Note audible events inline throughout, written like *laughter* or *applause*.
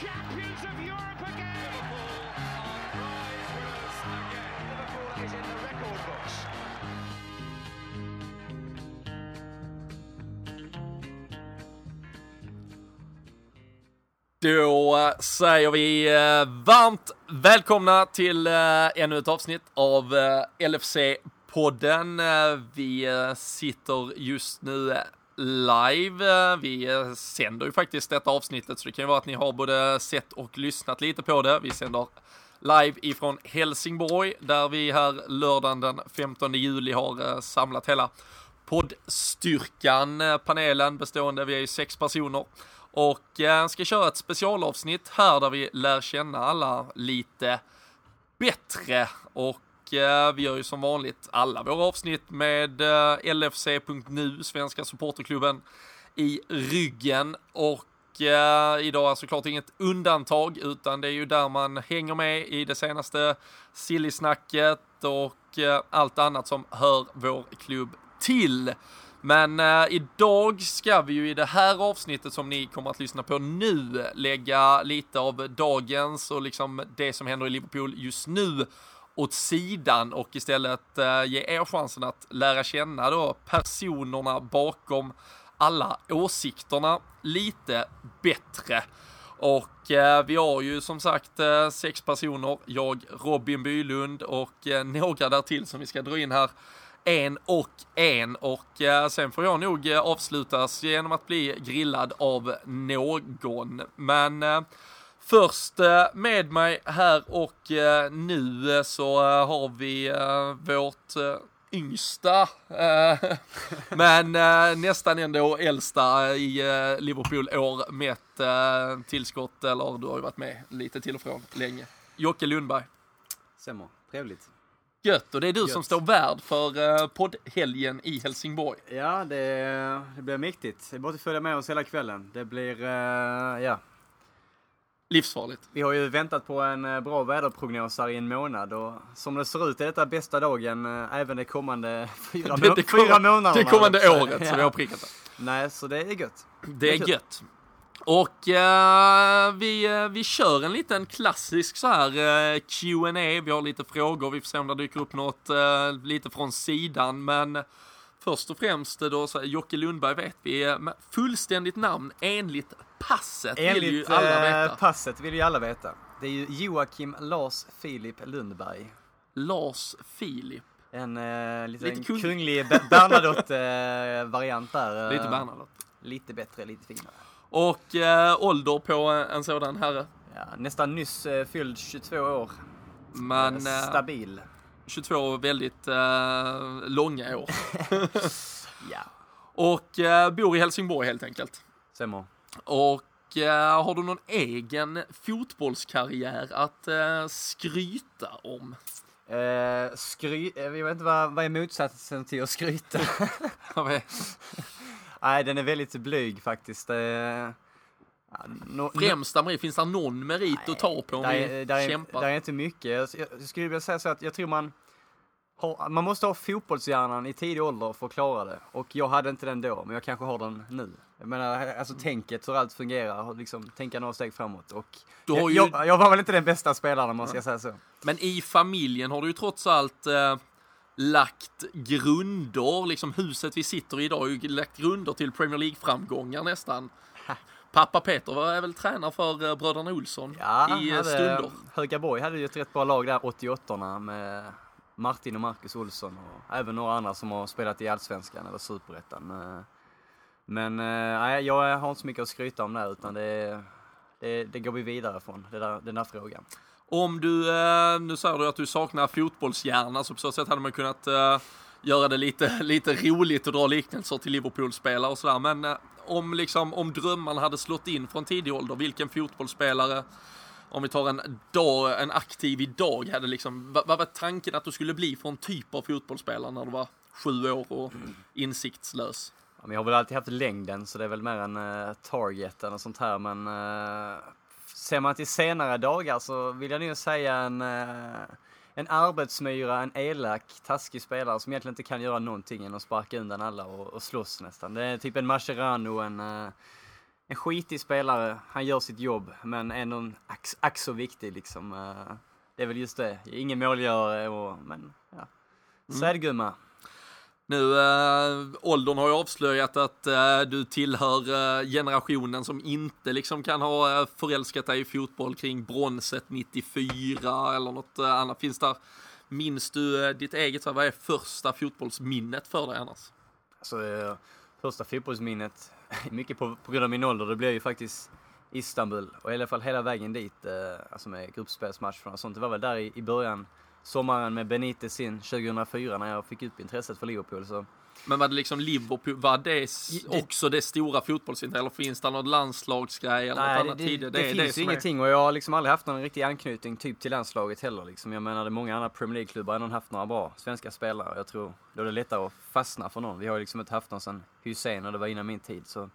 champions of Europe again. Liverpool are prize winners again. Liverpool is in the record books. Då säger vi eh, varmt välkomna till eh, ännu ett avsnitt av eh, LFC-podden. Vi sitter just nu live. Vi sänder ju faktiskt detta avsnittet så det kan ju vara att ni har både sett och lyssnat lite på det. Vi sänder live ifrån Helsingborg där vi här lördagen den 15 juli har eh, samlat hela poddstyrkan, eh, panelen bestående, vi är ju sex personer och eh, ska köra ett specialavsnitt här där vi lär känna alla lite bättre och Eh, vi gör ju som vanligt alla våra avsnitt med eh, LFC.nu, Svenska Supporterklubben, i ryggen och eh, idag är såklart inget undantag utan det är ju där man hänger med i det senaste sillisnacket och allt annat som hör vår klubb till. Men eh, idag ska vi ju i det här avsnittet som ni kommer att lyssna på nu lägga lite av dagens och liksom det som händer i Liverpool just nu åt sidan och istället eh, ge er chansen att lära känna då personerna bakom alla åsikterna lite bättre. Och eh, vi har ju som sagt eh, sex personer, jag, Robin Bylund och eh, några där till som vi ska dra in här en och en och eh, sen får jag nog eh, avslutas genom att bli grillad av någon. Men först eh, med mig här och eh, nu eh, så har vi vårt yngsta, *laughs* men nästan ändå äldsta i Liverpool år mätt tillskott, eller du har ju varit med lite till och från länge. Jocke Lundberg. Stämmer. Trevligt. Gött, och det är du som Gött. står värd för eh, poddhelgen i Helsingborg. Ja, det, det blir mäktigt. Det är bara att följa med oss hela kvällen. Det blir, eh, ja. Livsfarligt. Vi har ju väntat på en eh, bra väderprognos här i en månad och som det ser ut är detta bästa dagen eh, även de kommande *laughs* fyra, Det, det, fyra kom, månaderna. det kommande Så, året ja. som vi har prickat det. Nej, så det är gött. Det är kul. gött. Och eh, vi, eh, vi kör en liten klassisk så här uh, Q&A. Vi har lite frågor, vi får se om det dyker upp något eh, lite från sidan. Men först och främst då, så här, Jocke Lundberg vet vi, eh, fullständigt namn enligt passet vill ju Enligt alla eh, veta. passet vill ju alla veta. Det är ju Joakim Lars Filip Lundberg. Lars Filip, En eh, liten Lite kung- kunglig Be- *laughs* Bernadotte-variant där. eh, lite Bernadotte. Lite bättre, lite finare. Och eh, ålder på en sådan herre. Ja, nästan nyss eh, fylld 22 år. Men Eh, eh, Stabil. 22 väldigt eh, långa år. *laughs* Ja, Och eh, bor i Helsingborg helt enkelt. stämmer. Och eh, har du någon egen fotbollskarriär att eh, skryta om? Eh, skry... eh, Jag vet inte vad, vad är motsatsen till att skryta? *laughs* Nej, den är väldigt blyg faktiskt. No, Främsta merit, finns det någon merit att ta på om där, vi är- där, är, kämpar? där är inte mycket. Jag, jag skulle vilja säga så att jag tror man har, man måste ha fotbollshjärnan i tidig ålder för att klara det. Och jag hade inte den då, men jag kanske har den nu. Jag menar, alltså tänket, hur allt fungerar, liksom tänka några steg framåt. Och har ju- jag, jag, jag var väl inte den bästa spelaren om man ska säga så. Men i familjen har du ju trots allt eh, lagt grunder, liksom huset vi sitter i idag har ju lagt grunder till Premier League-framgångar nästan. Pappa Peter var väl tränare för eh, bröderna Olsson Ja, i eh, hade, stunder. Högaborg hade ju ett rätt bra lag där 88 med Martin och Marcus Olsson och även några andra som har spelat i Allsvenskan eller Superettan. Eh, Men nej, jag har inte så mycket att skryta om där utan det, det, det går vi vidare från, det där, den där frågan. Om du, nu säger du att du saknar fotbollshjärna, så på så sätt hade man kunnat göra det lite, lite roligt och dra liknelser till Liverpool-spelare och sådär. Men om, liksom, om drömmarna hade slått in från tidig ålder, vilken fotbollsspelare, om vi tar en, dag, en aktiv idag, hade liksom, vad, vad var tanken att du skulle bli för en typ av fotbollsspelare när du var sju år och insiktslös? Ja, jag har väl alltid haft längden så det är väl mer en uh, target eller sånt här men uh, ser man till senare dagar så vill jag nog säga en, uh, en arbetsmyra, en elak, taskig spelare som egentligen inte kan göra någonting än att sparka undan alla och, och slåss nästan. Det är typ en Mascherano, en, eh, en skitig spelare, han gör sitt jobb, men ändå en ack så viktig liksom. Eh, det är väl just det, ingen målgörare och, men ja. Så är det gumma. Nu, äh, åldern har ju avslöjat att äh, du tillhör äh, generationen som inte liksom kan ha äh, förälskat dig i fotboll kring bronset 94 eller något äh, annat. Finns där, minns du äh, ditt eget, vad är första fotbollsminnet för dig annars? Alltså, äh, första fotbollsminnet, *laughs* mycket på, på grund av min ålder, det blev ju faktiskt Istanbul och i alla fall hela vägen dit, äh, alltså med gruppspelsmatcherna och sånt. Det var väl där i, i början sommaren med Benitez in 2004 när jag fick upp intresset för Liverpool. Så. Men var det liksom Liverpool, var det också det stora fotbollsintresset eller finns det något landslagsgrej eller Nej, något annat det, tidigare? Det, det, det finns ju ingenting är... och jag har liksom aldrig haft någon riktig anknytning typ till landslaget heller. Liksom. Jag menar, det är många andra Premier League-klubbar har ändå haft några bra svenska spelare. Jag tror då är det lättare att fastna för någon. Vi har ju liksom inte haft någon sen Hussein och det var innan min tid. Så. Mm.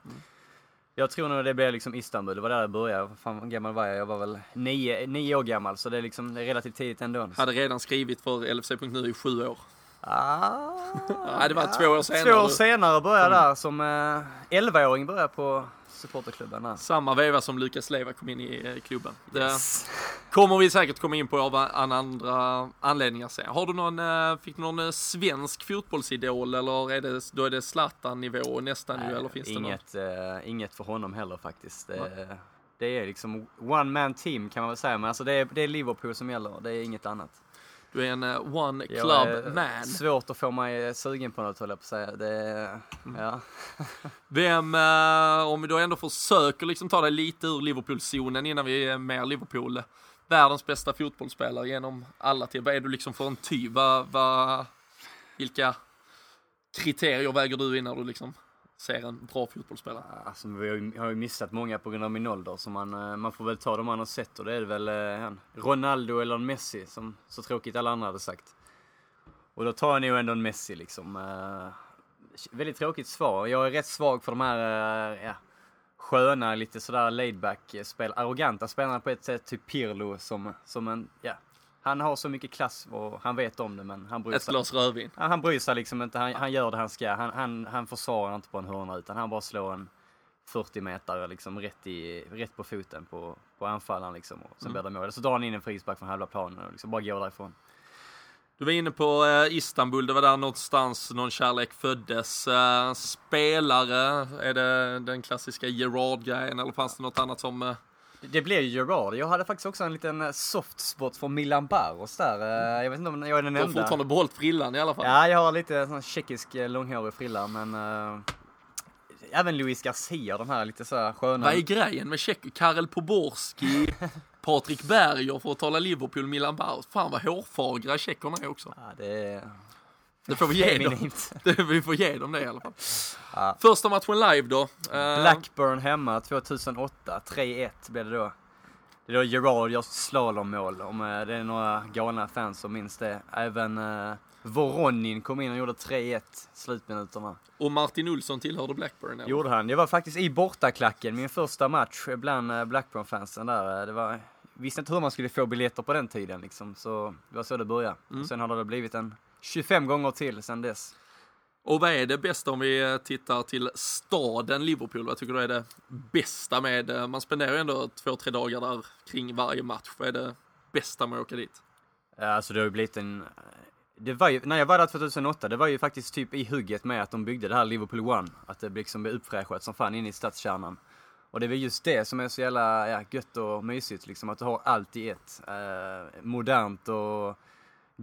Jag tror nog det blev liksom Istanbul, det var där det började. Fan gammal var jag? Jag var väl nio, nio år gammal, så det är liksom det är relativt tidigt ändå. Hade redan skrivit för LFC.nu i sju år. Ah, *laughs* ja, det var två år senare. Två år senare började jag där, som eh, 11-åring började jag på supporterklubben. Där. Samma veva som Lukas Leva kom in i eh, klubben. Det yes. kommer vi säkert komma in på av andra anledningar sen. Har du någon, eh, fick du någon svensk fotbollsidol eller är det, då är det Zlatan-nivå nästan nu eller finns inget, det något? inget för honom heller faktiskt. Det, det är liksom one man team kan man väl säga, men alltså det är, det är Liverpool som gäller, det är inget annat. Du är en uh, one club man. Svårt att få mig sugen på något höll jag på att säga. Det, mm. ja. *laughs* Vem, uh, om vi då ändå försöker liksom ta dig lite ur Liverpool-zonen innan vi är mer Liverpool. Världens bästa fotbollsspelare genom alla tider. Vad är du liksom för en typ? Va, va, vilka kriterier väger du in när du liksom ser en bra fotbollsspelare? Alltså, vi har ju missat många på grund av min ålder, så man, eh, man får väl ta de man har sett och det är väl eh, han. Ronaldo eller en Messi, som så tråkigt alla andra hade sagt. Och då tar jag nog ändå en Messi liksom. Eh, väldigt tråkigt svar. Jag är rätt svag för de här ja, sköna, lite sådär laid back spel, arroganta spelarna på ett sätt, typ Pirlo som, som en, ja, han har så mycket klass och han vet om det men han bryr sig. Ett glas rödvin. Han bryr sig liksom inte. Han, han, gör det han ska. Han, han, han försvarar inte på en hörna utan han bara slår en 40 meter liksom rätt, i, rätt på foten på, på anfallaren liksom. Och sen mm. blir det mål. Så drar han in en frispark från halva planen och liksom bara går därifrån. Du var inne på eh, Istanbul, det var där någonstans någon kärlek föddes. Eh, spelare, är det den klassiska Gerard-grejen eller fanns det något annat som eh, det blev ju Gerard. Jag hade faktiskt också en liten eh, soft spot för Milan Barros där. Eh, jag vet inte om jag är den enda. Du har fortfarande behållit frillan i alla fall. Ja, jag har lite sån tjeckisk eh, långhårig frilla, men uh, även Luis Garcia, de här lite så här sköna. Vad är grejen med Tjeck? Karel Poborski, *laughs* Patrik Berger för att tala Liverpool, Milan Barros. Fan vad hårfagra tjeckerna är också. Ja, det är... Det får vi ge dem. *laughs* Vi får ge dem det i alla fall. Ja. Första matchen live då. Eh, Blackburn hemma 2008, 3-1 blev det då. Det är då Gerard gör slalommål, om eh, det är några galna fans som minns det. Även uh, Voronin kom in och gjorde 3-1 slutminuterna. Och Martin Olsson tillhörde Blackburn? Eller? Gjorde han. Jag var faktiskt i bortaklacken, min första match bland Blackburn-fansen där. Det var, visste inte hur man skulle få biljetter på den tiden liksom, så det var så det började. Mm. Och sen har det blivit en 25 gånger till sen dess. Och vad är det bästa om vi tittar till staden Liverpool? Vad tycker du är det bästa med, man spenderar ju ändå två, tre dagar där kring varje match. Vad är det bästa med att åka dit? Ja, alltså det har ju blivit en, det var ju, när jag var där 2008, det var ju faktiskt typ i hugget med att de byggde det här Liverpool One. Att det liksom blev uppfräschat som fan in i stadskärnan. Och det är väl just det som är så jävla ja, gött och mysigt liksom, att du har allt i ett. Eh, modernt och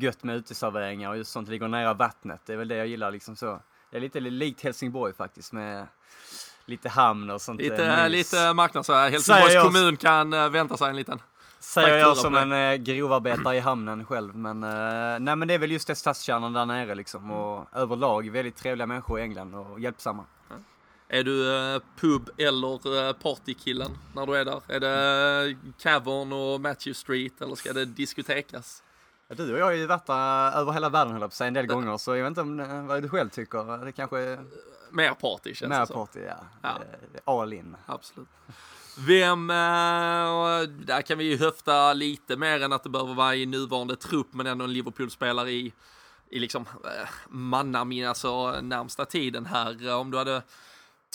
gött med uteserveringar och just sånt ligger nära vattnet. Det är väl det jag gillar liksom så. Det är lite likt Helsingborg faktiskt med lite hamn och sånt. Lite, äh, lite marknadsvärde. Helsingborgs jag, kommun kan äh, vänta sig en liten Säger jag som en äh, grovarbetare i hamnen själv. Men, nej, men det är väl just det stadskärnan där nere liksom. Och överlag väldigt trevliga människor i England och hjälpsamma. Mm. Är du pub eller partykillen när du är där? Är det Cavern och Matthew Street eller ska det diskotekas? Du och jag har ju varit över hela världen höll jag på sig en del gånger, så jag vet inte om, eh, vad du själv tycker. Det kanske är... Mer party känns Mer det party, ja. ja. All in. Absolut. Vem, äh, där kan vi ju höfta lite mer än att det behöver vara i nuvarande trupp, men ändå en Liverpool-spelare i, i liksom mannamin, alltså närmsta tiden här. Om du hade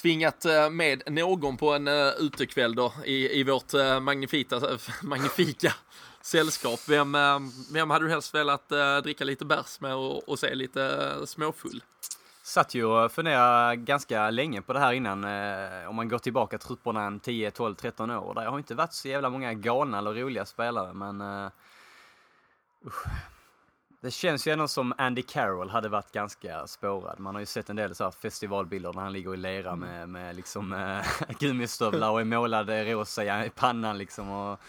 tvingat eh, med någon på en utekväll då i, i vårt magnifita, *laughs* magnifika sällskap. Vem, uh, vem hade du helst velat uh, dricka lite bärs med och, och se lite uh, småfull? Satt ju och funderade ganska länge på det här innan. Eh, om man går tillbaka trupperna en 10, 12, 13 år. Där har inte varit så jävla många galna eller roliga spelare men... Eh, usch. Det känns ju ändå som Andy Carroll hade varit ganska spårad. Man har ju sett en del så här festivalbilder när han ligger i lera med, med liksom eh, *laughs* gummistövlar och är målad rosa i pannan liksom. Och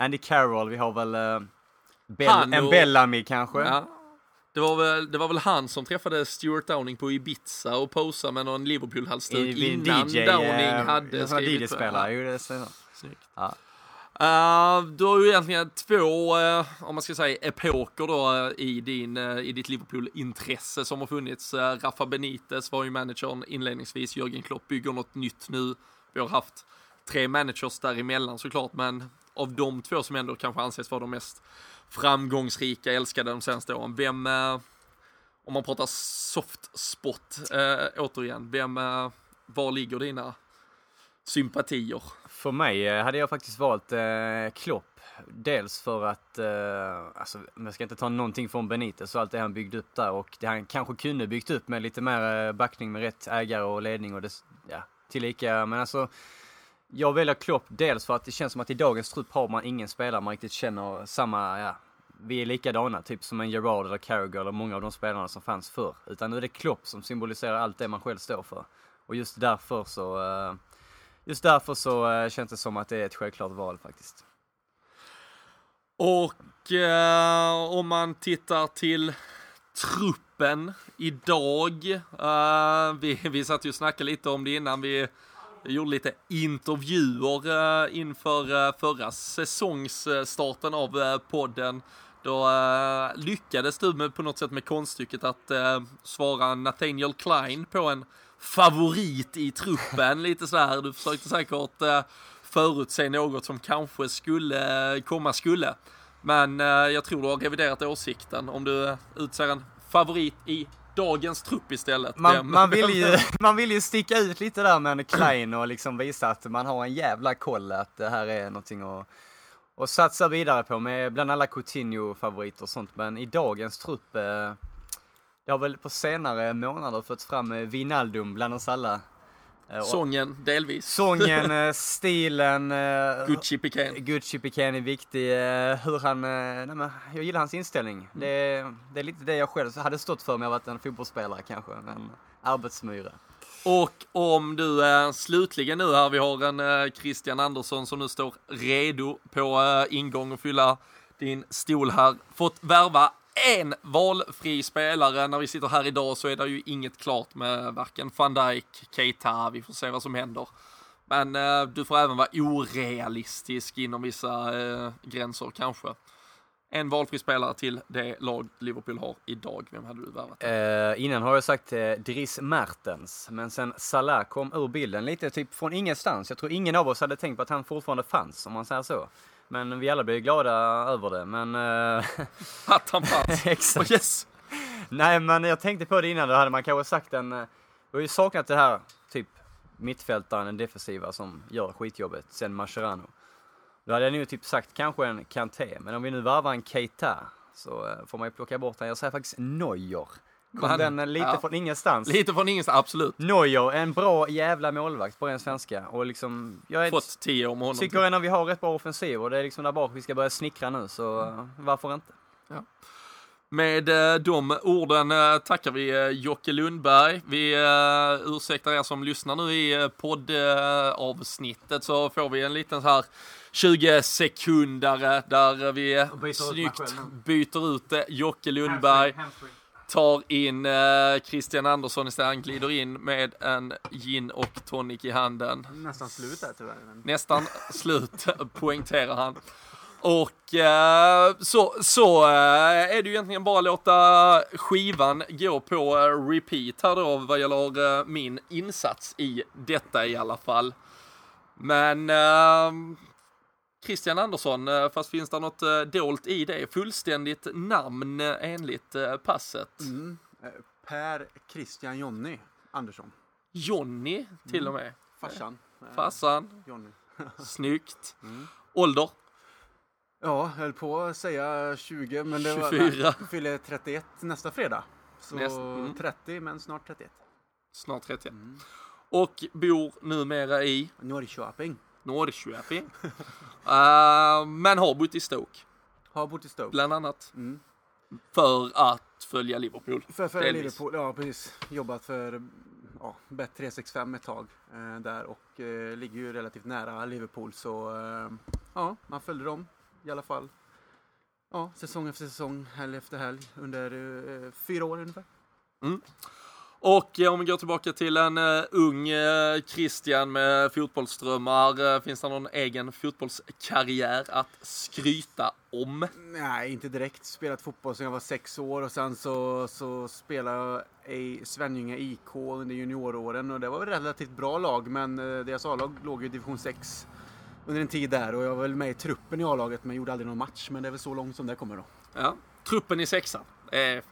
Andy Carroll, vi har väl eh, Bell, en och- Bellamy kanske. Ja. Det var, väl, det var väl han som träffade Stuart Downing på Ibiza och posade med någon Liverpool-halsduk innan DJ, Downing eh, hade skrivit DJ-spelare. Jo, det är. Snyggt. Ja. Uh, du har ju egentligen två, eh, om man ska säga epoker då eh, i, din, i ditt Liverpool-intresse som har funnits. Uh, Rafa Benitez var ju managern inledningsvis, Jörgen Klopp bygger något nytt nu. Vi har haft tre managers däremellan såklart, men av de två som ändå kanske anses vara de mest framgångsrika, älskade de senaste åren, vem, eh, om man pratar soft spot eh, återigen, vem, eh, var ligger dina sympatier? För mig eh, hade jag faktiskt valt eh, Klopp. Dels för att, eh, alltså, jag ska inte ta någonting från Benitez och allt det han byggde upp där och det han kanske kunde byggt upp med lite mer eh, backning med rätt ägare och ledning och det, ja, tillika. Men alltså, jag väljer Klopp dels för att det känns som att i dagens trupp har man ingen spelare man riktigt känner samma, ja, vi är likadana, typ som en Gerard eller Carragher eller många av de spelarna som fanns förr. Utan nu är det Klopp som symboliserar allt det man själv står för. Och just därför så, eh, just därför så eh, känns det som att det är ett självklart val faktiskt. Och eh, om man tittar till truppen idag. eh, vi, vi satt ju och snackade lite om det innan. Vi jag gjorde lite intervjuer eh, inför eh, förra säsongsstarten av eh, podden. Då lyckades du med, på något sätt med konststycket att svara Nathaniel Klein på en favorit i truppen. *laughs* lite så här, du försökte säkert eh, förutse något som kanske skulle komma skulle. Men jag tror du har reviderat åsikten om du utser en favorit i dagens trupp istället. Man, Vem- man, vill ju, *laughs* man vill ju sticka ut lite där med en Klein och liksom visa att man har en jävla koll att det här är någonting att och satsa vidare på med bland alla Coutinho-favoriter och sånt. Men i dagens trupp, eh, det har väl på senare månader förts fram eh, Wijnaldum bland oss alla. Eh, Sången delvis. Sången, *laughs* eh, stilen, eh, Gucci Piquén. Gucci Piquén är viktig. Hur han, nej men, jag gillar hans inställning. Det, det är lite det jag själv hade stått för om jag varit en fotbollsspelare kanske. En arbetsmyra. Och om du eh, slutligen nu här, vi har en eh, Christian Andersson som nu står redo på eh, ingång och fylla din stol här. Fått värva en valfri spelare. När vi sitter här idag så är det ju inget klart med varken van Dijk, Keita. Vi får se vad som händer. Men eh, du får även vara orealistisk inom vissa eh, gränser kanske. En valfri spelare till det lag Liverpool har idag. Vem hade du värvat? Eh, innan har jag sagt eh, Dries Mertens, men sen Salah kom ur bilden lite typ från ingenstans. Jag tror ingen av oss hade tänkt på att han fortfarande fanns, om man säger så. Men vi alla blev glada över det, men... Eh, Att han fanns. *laughs* exakt. Oh, yes. Nej, men jag tänkte på det innan, då hade man kanske sagt en... eh, Vi har ju saknat det här, typ mittfältaren, den defensiva som gör skitjobbet, sen Mascherano. Då hade jag nog typ sagt kanske en Kanté, men om vi nu varvar en Keita så eh, får man ju plocka bort den. Jag säger faktiskt Neuer. Kom den lite ja. från ingenstans. Lite från ingenstans, absolut. Neuer, en bra jävla målvakt på en svenska. Och liksom, jag är, Fått tio om honom. tycker ändå vi har rätt bra offensiv och det är liksom där bak vi ska börja snickra nu, så eh, varför inte? Med eh, de orden eh, tackar vi eh, Jocke Lundberg. Vi ursäktar er som lyssnar nu i poddavsnittet så får vi en liten så här 20 sekundare där vi byter ut mig snyggt byter ut Jocke Lundberg. Tar in eh, Christian Andersson istället. Han glider in med en gin och tonic i handen. Nästan slut där tyvärr. Men... Nästan slut, *laughs* poängterar han. Och eh, så, så eh, är det ju egentligen bara låta skivan gå på eh, repeat här då vad gäller eh, min insats i detta i alla fall. Men eh, Christian Andersson, eh, fast finns det något eh, dolt i det? Fullständigt namn eh, enligt passet. Mm. Per Christian Jonny Andersson. Johnny till och med. Farsan. eh, Farsan, Johnny. *laughs* snyggt. Mm. Ålder? Ja, höll på att säga 20 men det var... 24. Nej, fyller 31 nästa fredag. Så Näst- mm. 30 men snart 31. Snart 30. Mm. Och bor numera i Norrköping. Norrköping. *laughs* Eh, men har bott i Stoke, Har bott i Stoke. bland annat. Mm. För att följa Liverpool. För, för Delvis. Liverpool, ja precis. Jobbat för ja, Bet 365 ett tag eh, där och eh, ligger ju relativt nära Liverpool så eh, ja, man följde dem i alla fall. Ja, säsong efter säsong, helg efter helg under eh, fyra år ungefär. Och eh, om vi går tillbaka till en eh, ung eh, Christian med fotbollsdrömmar. Eh, finns det någon egen fotbollskarriär att skryta om? Nej, inte direkt. Spelat fotboll sedan jag var sex år och sen så, så spelade jag i Svenljunga IK under junioråren och det var ett relativt bra lag men eh, deras A-lag låg i division 6 under en tid där och jag var väl med i truppen i A-laget men gjorde aldrig någon match men det är väl så långt som det kommer då. Ja. Truppen i sexan är,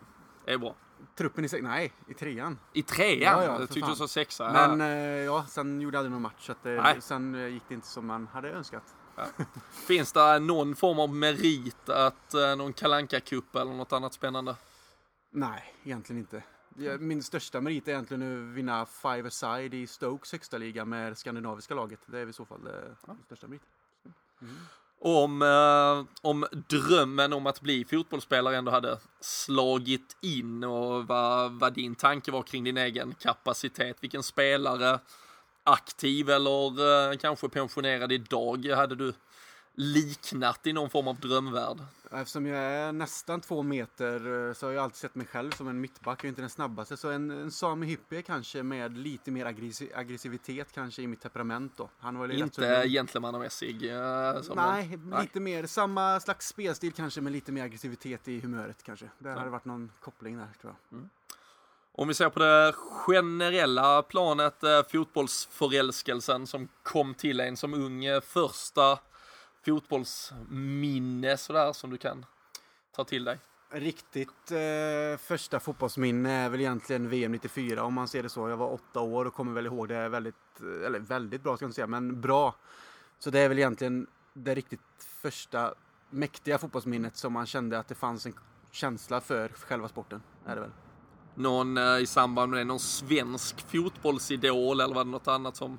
är bra. Truppen i 6, nej i trean. I trean? Ja, ja, jag tyckte du sa sexa. Men ja. eh, ja, sen gjorde jag aldrig någon match så att, eh, sen eh, gick det inte som man hade önskat. Finns det någon form av merit att eh, någon kalanka cup eller något annat spännande? Nej, egentligen inte. Min största merit är egentligen att vinna five aside i Stokes högsta liga med skandinaviska laget. Det är i så fall det min största merit. Om, eh, om drömmen om att bli fotbollsspelare ändå hade slagit in och vad, vad din tanke var kring din egen kapacitet. Vilken spelare, aktiv eller eh, kanske pensionerad idag, hade du liknat i någon form av drömvärld? Eftersom jag är nästan två meter eh, så har jag alltid sett mig själv som en mittback. Jag är inte den snabbaste. Så en, en Sami Hyppie kanske med lite mer aggressi- aggressivitet kanske i mitt temperament då. Han var Inte gentlemannamässig? som Nej, Nej. lite mer samma slags spelstil kanske med lite mer aggressivitet i humöret kanske. Där hade det varit någon koppling där tror jag. Om vi ser på det generella planet, eh, fotbollsförälskelsen som kom till en som ung, första fotbollsminne sådär som du kan ta till dig? Riktigt eh, första fotbollsminne är väl egentligen VM 94 om man ser det så. Jag var åtta år och kommer väl ihåg det väldigt, eller väldigt bra ska jag inte säga, men bra. Så det är väl egentligen det riktigt första mäktiga fotbollsminnet som man kände att det fanns en känsla för själva sporten. Är det väl. Någon eh, i samband med det, någon svensk fotbollsidol eller var det något annat som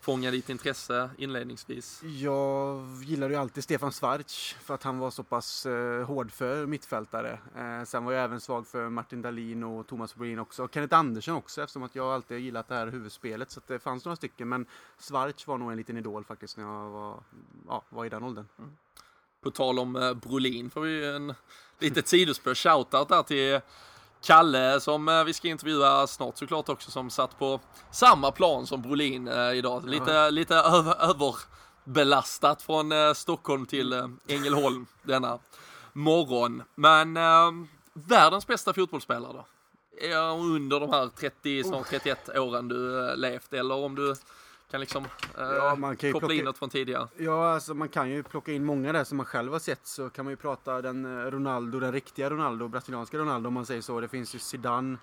fångade ditt intresse inledningsvis? Jag gillade ju alltid Stefan Schwarz för att han var så pass eh, hårdför mittfältare. Eh, sen var jag även svag för Martin Dahlin och Thomas Brolin också. Och Kenneth Andersson också eftersom att jag alltid gillat det här huvudspelet. Så det fanns några stycken. Men Schwarz var nog en liten idol faktiskt när jag var, ja, var i den åldern. På tal om eh, Brolin får vi en *laughs* litet sidospår, shoutout där till Kalle som eh, vi ska intervjua snart såklart också som satt på samma plan som Brolin eh, idag. Lite, lite över, överbelastat från eh, Stockholm till Ängelholm denna morgon. Men världens bästa fotbollsspelare då? Ja, under de här 30, snart 31 åren du levt eller om du kan liksom eh, Ja, man kan ju koppla plocka- in något från tidigare. Ja, alltså man kan ju plocka in många där som man själv har sett. Så kan man ju prata den eh, Ronaldo, den riktiga Ronaldo, brasilianska Ronaldo om man säger så. Det finns ju Zidane.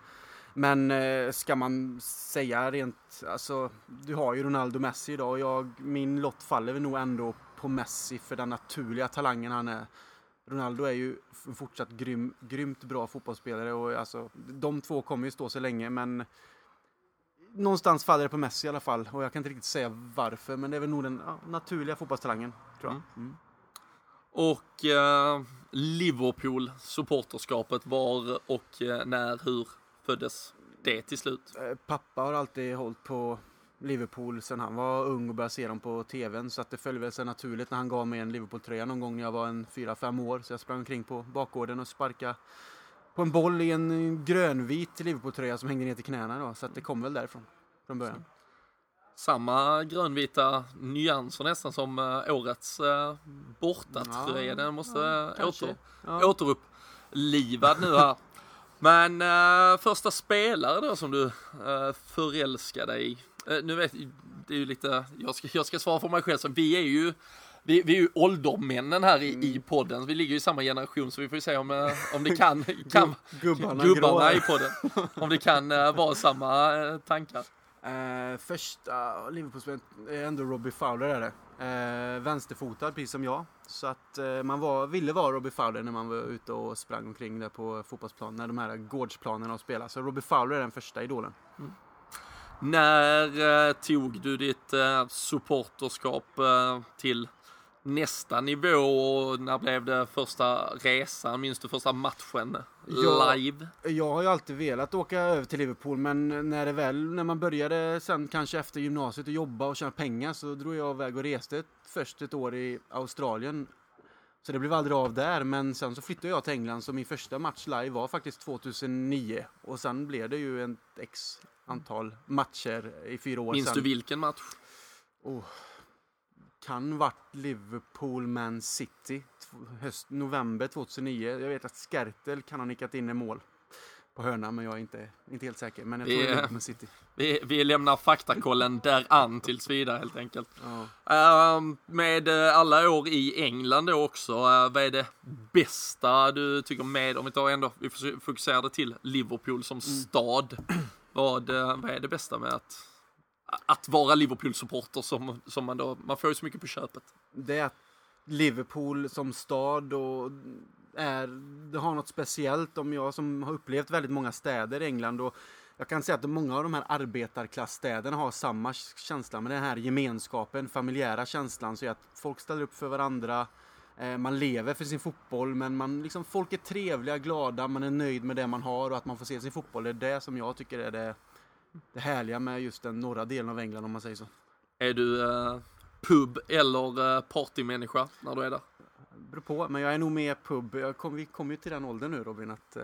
Men eh, ska man säga rent, alltså du har ju Ronaldo Messi idag och jag, min lott faller väl nog ändå på Messi för den naturliga talangen han är. Ronaldo är ju fortsatt grym, grymt bra fotbollsspelare och alltså de två kommer ju stå sig länge men någonstans faller det på Messi i alla fall och jag kan inte riktigt säga varför men det är väl nog den ja, naturliga fotbollstalangen tror jag. Mm. Och eh, Liverpool, supporterskapet, var och eh, när, hur föddes det till slut? Eh, Pappa har alltid hållit på Liverpool sen han var ung och började se dem på tvn så att det följde väl sig naturligt när han gav mig en Liverpool-tröja någon gång när jag var en 4-5 år så jag sprang omkring på bakgården och sparkade på en boll i en grönvit Liverpool-tröja som hängde ner till knäna då så det kom väl därifrån från början. Samma grönvita nyanser nästan som eh, årets eh, bortatröja. Ja, Den måste ja, åter, Ja. återupplivad nu här. Men eh, första spelare då som du eh, förälskade i? Eh, nu vet det är ju lite, jag ska, jag ska svara för mig själv, så vi är ju vi, vi är ju åldermännen här i, i podden, vi ligger ju i samma generation så vi får ju se om, eh, om det kan, kan *laughs* Gubbarna, gubbarna i podden, om det kan eh, vara samma eh, tankar. Eh, första Liverpool-spelaren är ändå Robbie Fowler är det. Eh, vänsterfotad precis som jag. Så att eh, man var, ville vara Robbie Fowler när man var ute och sprang omkring där på fotbollsplan. När de här gårdsplanerna spelade. Så Robbie Fowler är den första idolen. När eh, tog du ditt supporterskap till nästa nivå och när blev det första resan? Minns du första matchen live? Jag har ju alltid velat åka över till Liverpool men när det väl, när man började sen kanske efter gymnasiet och jobba och tjäna pengar så drog jag iväg och reste först ett år i Australien. Så det blev aldrig av där men sen så flyttade jag till England så min första match live var faktiskt 2009 och sen blev det ju ett x antal matcher i fyra år Minns sen. du vilken match? Oh, kan varit Liverpool Man City höst, november 2009. Jag vet att Skertel kan ha nickat in en mål på hörna men jag är inte, inte helt säker. Men jag tror Det det är- Man City. Vi, vi lämnar faktakollen där an tills vidare helt enkelt. Ja. Ehm, med eh, alla år i England då också, eh, vad är det bästa du tycker med, om vi tar ändå, vi fokuserar till Liverpool som stad. Vad, eh, vad är det bästa med att, att vara Liverpool-supporter som, som man då, man får ju så mycket på köpet. Det är att Liverpool som stad och är, det har något speciellt om jag som har upplevt väldigt många städer i England och jag kan säga att många av de här arbetarklassstäderna har samma känsla med den här gemenskapen, familjära känslan, så att folk ställer upp för varandra, eh, man lever för sin fotboll, men man, liksom, folk är trevliga, glada, man är nöjd med det man har och att man får se sin fotboll. Det är det som jag tycker är det, det härliga med just den norra delen av England om man säger så. Är du eh, pub eller eh, partymänniska när du är där? beror på, men jag är nog mer pub. Kom, vi kommer ju till den åldern nu Robin att eh,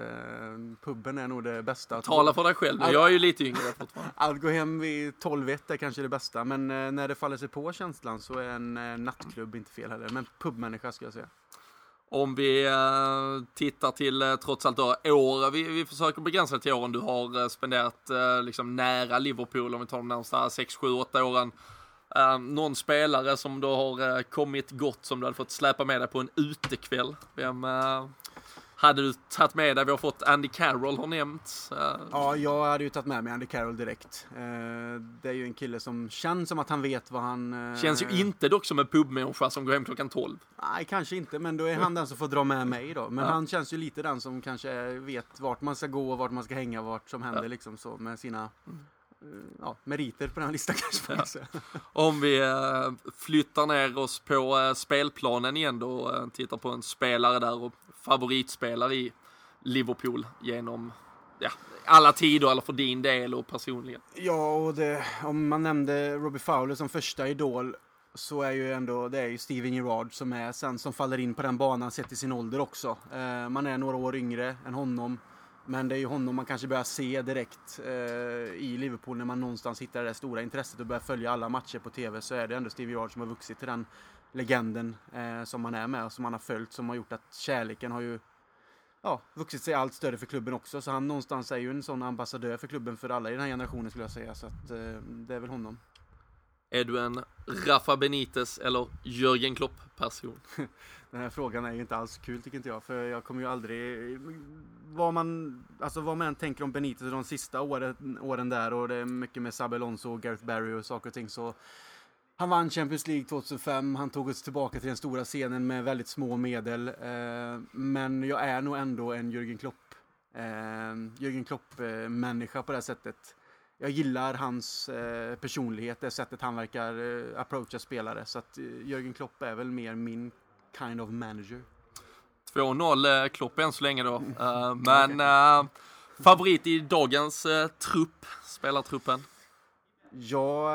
puben är nog det bästa. Att Tala för dig själv, jag är ju lite yngre fortfarande. *laughs* att gå hem vid 12-1 är kanske det bästa, men eh, när det faller sig på känslan så är en eh, nattklubb inte fel heller. Men pubmänniska ska jag säga. Om vi eh, tittar till eh, trots allt då år, vi, vi försöker begränsa det till åren du har eh, spenderat liksom nära Liverpool, om vi tar de närmsta 6, 7, 8 åren. Någon spelare som då har kommit gott som du hade fått släpa med dig på en utekväll. Vem hade du tagit med dig? Vi har fått Andy Carroll har nämnts. Eh, Ja, jag hade ju tagit med mig Andy Carroll direkt. Eh, det är ju en kille som känns som att han vet vad han... Eh, Känns ju inte dock som en pubmänniska som går hem klockan 12. Nej, kanske inte, men då är han den som får dra med mig då. Men Ja. han känns ju lite den som kanske vet vart man ska gå, vart man ska hänga, vart som händer liksom så med sina eh, ja, meriter på den här listan *laughs* kanske säga. Om vi flyttar ner oss på spelplanen igen då och tittar på en spelare där och favoritspelare i Liverpool genom ja, alla tider eller för din del och personligen. Ja, och det, om man nämnde Robbie Fowler som första idol så är ju ändå det är ju Steven Gerrard som är sen som faller in på den banan sett i sin ålder också. Eh, man är några år yngre än honom. Men det är ju honom man kanske börjar se direkt eh, i Liverpool när man någonstans hittar det stora intresset och börjar följa alla matcher på TV så är det ändå Steve Gerrard som har vuxit till den legenden eh, som man är med och som man har följt som har gjort att kärleken har ju ja, vuxit sig allt större för klubben också. Så han någonstans är ju en sån ambassadör för klubben för alla i den här generationen skulle jag säga. Så att eh, det är väl honom. Är du en Rafa Benitez eller Jörgen Klopp-person? *laughs* Den här frågan är ju inte alls kul tycker inte jag. För jag kommer ju aldrig... Vad man, alltså vad man än tänker om Benitez de sista åren, åren där och det är mycket med Sabe Alonso och Gareth Barry och saker och ting så han vann Champions League 2005, han tog oss tillbaka till den stora scenen med väldigt små medel. Eh, men jag är nog ändå en Jürgen Klopp, eh, Jürgen Klopp-människa på det här sättet. Jag gillar hans eh, personlighet, det sättet han verkar approacha spelare. Så att Jürgen Klopp är väl mer min kind of manager. 2-0 eh, Klopp än så länge då. Eh, *laughs* men eh, favorit i dagens trupp, spelartruppen? Ja,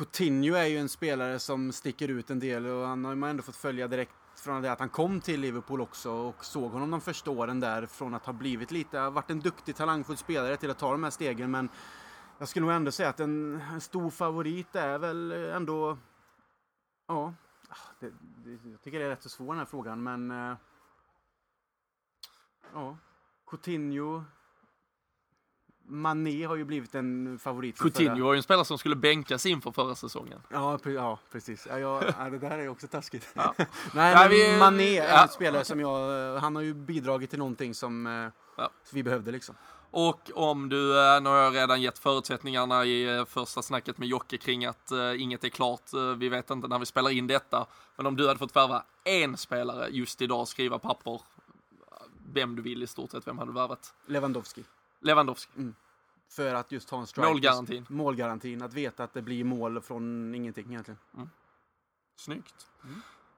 Coutinho är ju en spelare som sticker ut en del och han har man ändå fått följa direkt från det att han kom till Liverpool också och såg honom de första åren där från att ha blivit lite, varit en duktig talangfull spelare till att ta de här stegen. Men jag skulle nog ändå säga att en, en stor favorit är väl ändå, ja, ah, det, det, jag tycker det är rätt så svår den här frågan men eh, ja, Coutinho Mané har ju blivit en favorit. Coutinho förra- var ju en spelare som skulle bänkas inför förra säsongen. Ja, pre- ja precis. Ja, jag, ja, det där är också taskigt. Ja. *laughs* Nej, men vi- Mané är ja. en spelare som jag... Han har ju bidragit till någonting som eh, vi behövde liksom. Och om du, eh, nu har jag redan gett förutsättningarna i eh, första snacket med Jocke kring att uh, inget är klart, uh, vi vet inte när vi spelar in detta. Men om du hade fått värva en spelare just idag, skriva papper, vem du vill i stort sett, vem hade du värvat? Lewandowski. Lewandowski. För att just ha en strike. Målgarantin. Målgarantin. Att veta att det blir mål från ingenting egentligen. Snyggt.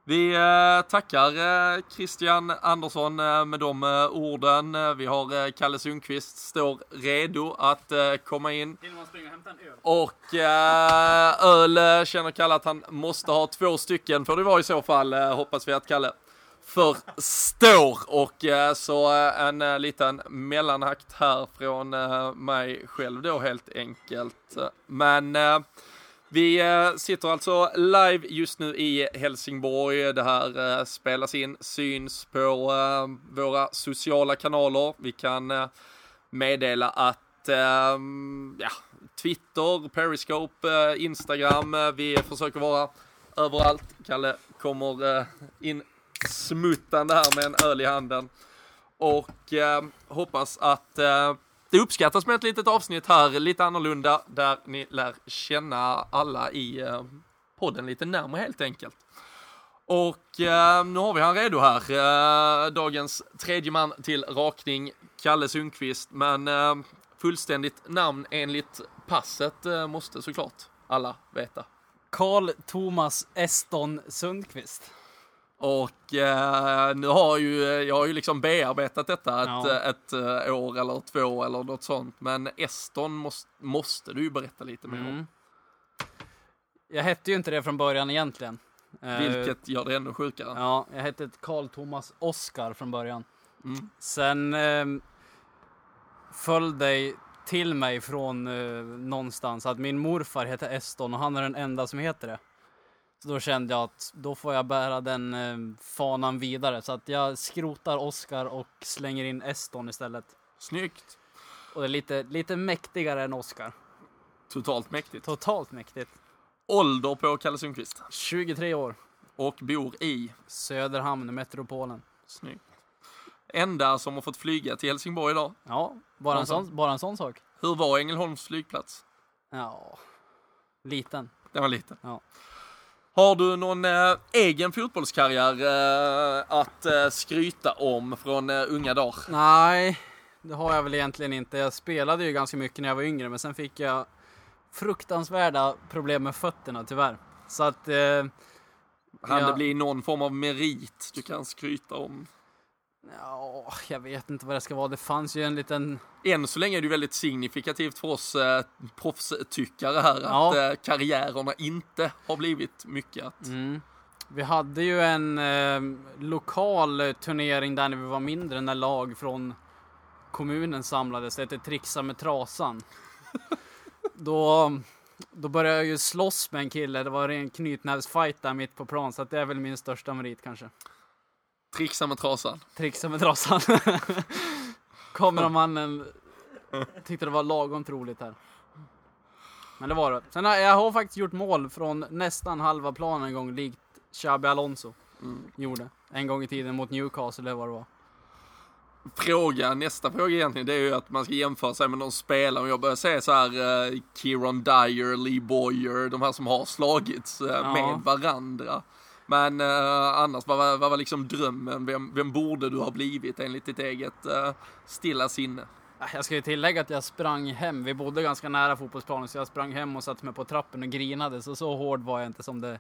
Vi eh, tackar eh, Christian Andersson eh, med de orden. Vi har Kalle Sundqvist står redo att komma in. Och öl? Känner Kalle att han måste ha två stycken får det vara i så fall, hoppas vi att Kalle förstår. Och eh, så eh, en eh, liten mellanakt här från eh, mig själv då helt enkelt. Men eh, vi eh, sitter alltså live just nu i Helsingborg. Det här spelas in, syns på våra sociala kanaler. Vi kan meddela att ja, Twitter, Periscope, Instagram, vi försöker vara överallt. Kalle kommer in smuttande här med en öl i handen. Och eh, hoppas att eh, det uppskattas med ett litet avsnitt här, lite annorlunda, där ni lär känna alla i eh, podden lite närmare helt enkelt. Och eh, nu har vi han redo här. Eh, dagens tredje man till rakning, Kalle Sundqvist. Men eh, fullständigt namn enligt passet eh, måste såklart alla veta. Karl Thomas Eston Sundqvist. Och eh, nu har ju, jag har ju liksom bearbetat detta ett, Ja. ett, eh, år eller två eller något sånt. Men Eston måste, måste du ju berätta lite mer om. Mm. Jag hette ju inte det från början egentligen. Eh, Vilket gör det ännu sjukare. Ja, jag hette Karl Thomas Oskar från början. Mm. Sen eh, föll det till mig från eh, någonstans att min morfar heter Eston och han är den enda som heter det. Så då kände jag att då får jag bära den eh, fanan vidare. Så att jag skrotar Oskar och slänger in Eston istället. Snyggt. Och det är lite, lite mäktigare än Oskar. Totalt mäktigt. Totalt mäktigt. Ålder på Kalle Sundqvist. 23 år. Och bor i. Söderhamn, metropolen. Snyggt. Enda som har fått flyga till Helsingborg idag. Ja, bara en, sån, bara en sån sak. Hur var Ängelholms flygplats? Ja, liten. Den var liten. Ja. Har du någon eh, egen fotbollskarriär eh, att eh, skryta om från eh, unga dagar? Nej, det har jag väl egentligen inte. Jag spelade ju ganska mycket när jag var yngre, men sen fick jag fruktansvärda problem med fötterna tyvärr. Så att... Eh, Han Ja. det blir någon form av merit du kan skryta om? Ja, jag vet inte vad det ska vara. Det fanns ju en liten... Än så länge är det ju väldigt signifikativt för oss eh, proffstyckare här Ja. att eh, karriärerna inte har blivit mycket att... Mm. Vi hade ju en eh, lokal turnering där när vi var mindre, när lag från kommunen samlades. Det hette Trixa med trasan. *laughs* då, då började jag ju slåss med en kille. Det var en knytnävsfight där mitt på plan, så att det är väl min största merit kanske. Trixa med trasan. Trixa med trasan. *laughs* Kameramannen *laughs* tyckte det var lagom troligt här. Men det var det. Sen har jag har faktiskt gjort mål från nästan halva planen en gång, likt Xabi Alonso gjorde. En gång i tiden mot Newcastle eller vad det var. Fråga, nästa fråga egentligen, det är ju att man ska jämföra sig med någon spelare. Och jag börjar säga så här, eh, Kieran Dyer, Lee Boyer, de här som har slagits eh, Ja. med varandra. Men eh, annars, vad var, vad var liksom drömmen? Vem, vem borde du ha blivit enligt ditt eget eh, stilla sinne? Äh, Jag ska ju tillägga att jag sprang hem. Vi bodde ganska nära fotbollsplanen så jag sprang hem och satte mig på trappen och grinade. Så så hård var jag inte som det,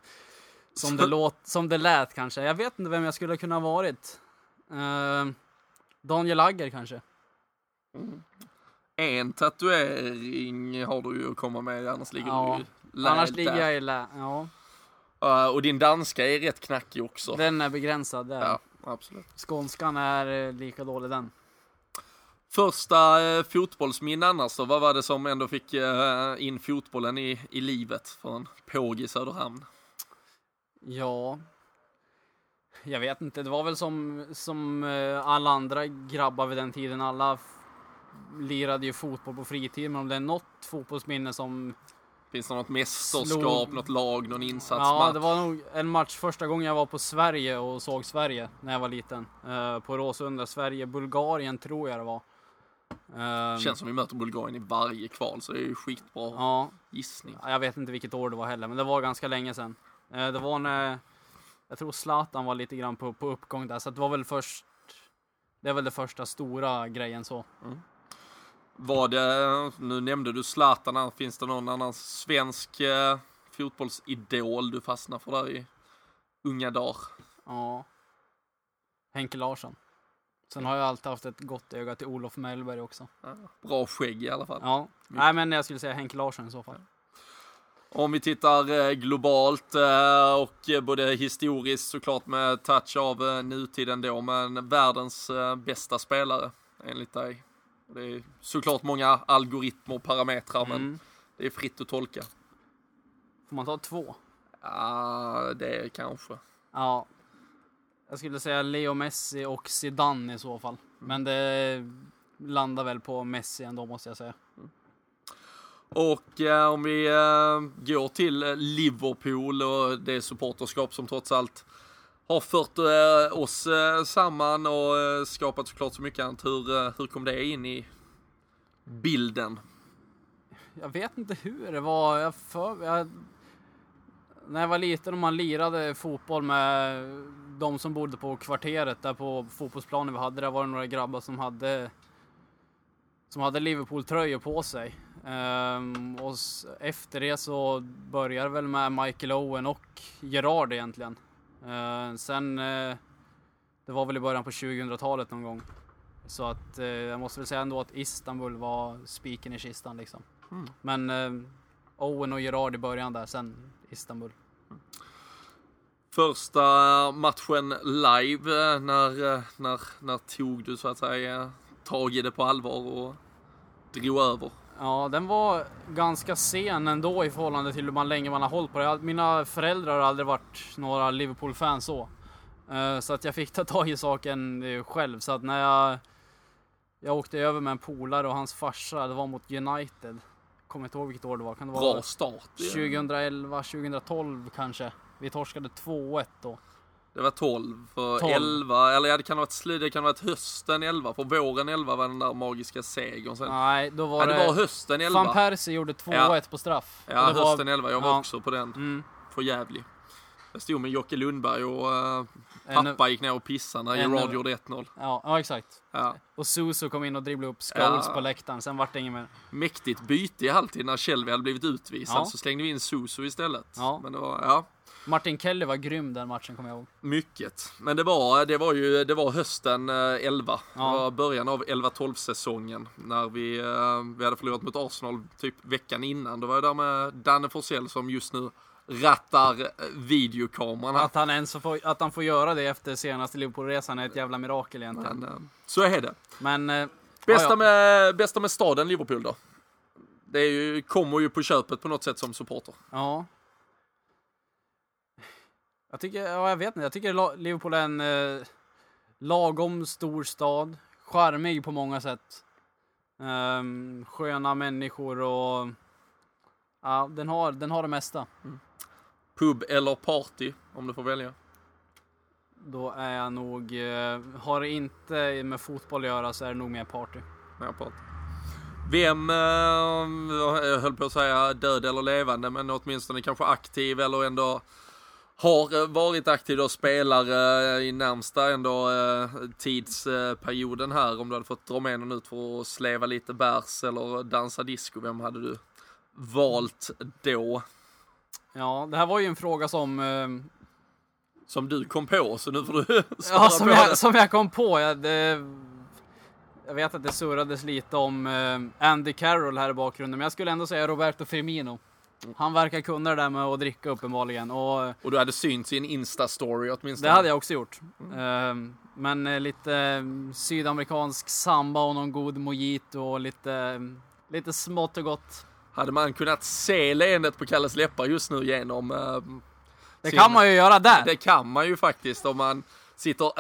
som det, *laughs* låt, som det lät kanske. Jag vet inte vem jag skulle kunna ha varit. Eh, Daniel Agger kanske. En tatuering har du ju att komma med, annars ligger Ja. du ju läd Annars ligger jag i lä. Ja, Eh, och din danska är rätt knackig också. den är begränsad. Det är. Ja, absolut. Skånskan är eh, lika dålig den. Första eh, fotbollsminne annars då, vad var det som ändå fick eh, in fotbollen i, i livet för en påg i Söderhamn? Ja. Jag vet inte, det var väl som, som eh, alla andra grabbar vid den tiden. Alla lirade ju fotboll på fritid, men om det är något fotbollsminne som... Finns det något mästerskap, Slog- något lag, någon insatsmatch? Ja, det var nog en match första gången jag var på Sverige och såg Sverige när jag var liten. Eh, på Råsunda, Sverige-Bulgarien tror jag det var. Ehm, Känns som vi möter Bulgarien i varje kval, så det är ju skitbra Ja, gissning. jag vet inte vilket år det var heller, men det var ganska länge sedan. Eh, det var när, jag tror Zlatan var lite grann på, på uppgång där, så det var väl först, det är väl det första stora grejen så. Var det, nu nämnde du Zlatan finns det någon annan svensk eh, fotbollsidol du fastnar för där i unga dagar? Ja. Henke Larsson. Sen har jag alltid haft ett gott öga till Olof Mellberg också. Ja, Bra skägg i alla fall. Ja, nej men jag skulle säga Henke Larsson i så fall. Om vi tittar eh, globalt eh, och både historiskt såklart med touch av nutiden då, men världens bästa spelare enligt dig. Det är såklart många algoritmer och parametrar, men Mm. det är fritt att tolka. Får man ta två? Ja, det är kanske. Ja. Jag skulle säga Leo Messi och Zidane i så fall. Men det landar väl på Messi ändå måste jag säga. Och eh, om vi eh, går till eh, Liverpool och det supporterskap som trots allt har fört eh, oss eh, samman och eh, skapat såklart så mycket annat. Hur, eh, hur kom det in i bilden? Jag vet inte hur det var. Jag för, jag, när jag var liten och man lirade fotboll med de som bodde på kvarteret där på fotbollsplanen vi hade. Där var det några grabbar som hade som hade Liverpool-tröjor på sig. Um, och efter det så började det väl med Michael Owen och Gerard egentligen. Ehm, sen, eh, det var väl i början på 2000-talet någon gång. Så att eh, jag måste väl säga ändå att Istanbul var spiken i kistan liksom. Mm. Men eh, Owen och Gerard i början där, sen Istanbul. Första matchen live, eh, när, eh, när, när tog du så att säga tag i det på allvar och drog över? Ja, den var ganska sen ändå i förhållande till hur man länge man har hållit på det. Mina föräldrar har aldrig varit några Liverpool-fans så. Eh, Så att jag fick ta tag i saken eh, själv. Så att när jag, jag åkte över med en polare och hans farsa, det var mot United. Kommer inte ihåg vilket år det var. Kan det vara Bra start. ja. 2011, 2012 kanske? Vi torskade 2-1 då. Det var 12 för 12. 11, eller ja det kan ha varit det kan ha varit hösten 11, för våren 11 var den där magiska segern sen. Nej, då var ja, det det... var hösten 11. Van Persie gjorde 2-1 Ja. på straff. Ja, det var- hösten 11, jag var ja. också på den. Mm. För jävlig. Jag stod med Jocke Lundberg och uh, En- pappa gick ner och pissade när en- Gerard gjorde 1-0. Ja, ja, exakt. Ja. Och Suso kom in och dribblade upp Scholes Ja. på läktaren, sen vart det inget mer. Mäktigt byte i halvtid när Shelby hade blivit utvisad Ja. så slängde vi in Suso istället. Ja. Men det var, ja, Martin Kelly var grym den matchen, kommer jag ihåg. mycket. Men det var, det var ju, det var hösten eh, 11. Ja. Det var början av 11-12 säsongen när vi, eh, vi hade förlorat mot Arsenal typ veckan innan. Det var jag där med Danne Forsell som just nu rattar eh, videokameran. Att han ens får, att han får göra det efter senaste Liverpoolresan är ett jävla mirakel egentligen. Men, eh, så är det. Men... eh, Bästa, ja, ja. Med, bästa med staden Liverpool då? Det är ju, kommer ju på köpet på något sätt som supporter. Ja. Jag tycker, ja, jag vet inte, jag tycker Liverpool är en eh, lagom stor stad. Charmig på många sätt. Ehm, sköna människor och... Ja, den har, den har det mesta. Pub eller party, om du får välja. Då är jag nog... Eh, har det inte med fotboll att göra så är det nog mer party. Mer party. Vem, eh, jag höll på att säga död eller levande, men åtminstone kanske aktiv eller ändå har eh, varit aktiv och spelar eh, i närmsta ändå eh, tidsperioden här. Om du hade fått dra med någon ut för att sleva lite bärs eller dansa disco, vem hade du valt då? Ja, det här var ju en fråga som... Eh, Som du kom på, så nu får du *laughs* svara *laughs* Ja, som på jag, det. som jag kom på. Jag, det, jag vet att det surrades lite om eh, Andy Carroll här i bakgrunden, men jag skulle ändå säga Roberto Firmino. Han verkar kunna det där med att dricka uppenbarligen. Och Och du hade synts i en Insta-story åtminstone. det hade jag också gjort. Eh, men eh, lite eh, sydamerikansk samba och någon god mojito och lite, eh, lite smått och gott. Hade man kunnat se leendet på Kalles läppar just nu genom... eh, Det sin- kan man ju göra där. Det kan man ju faktiskt om man sitter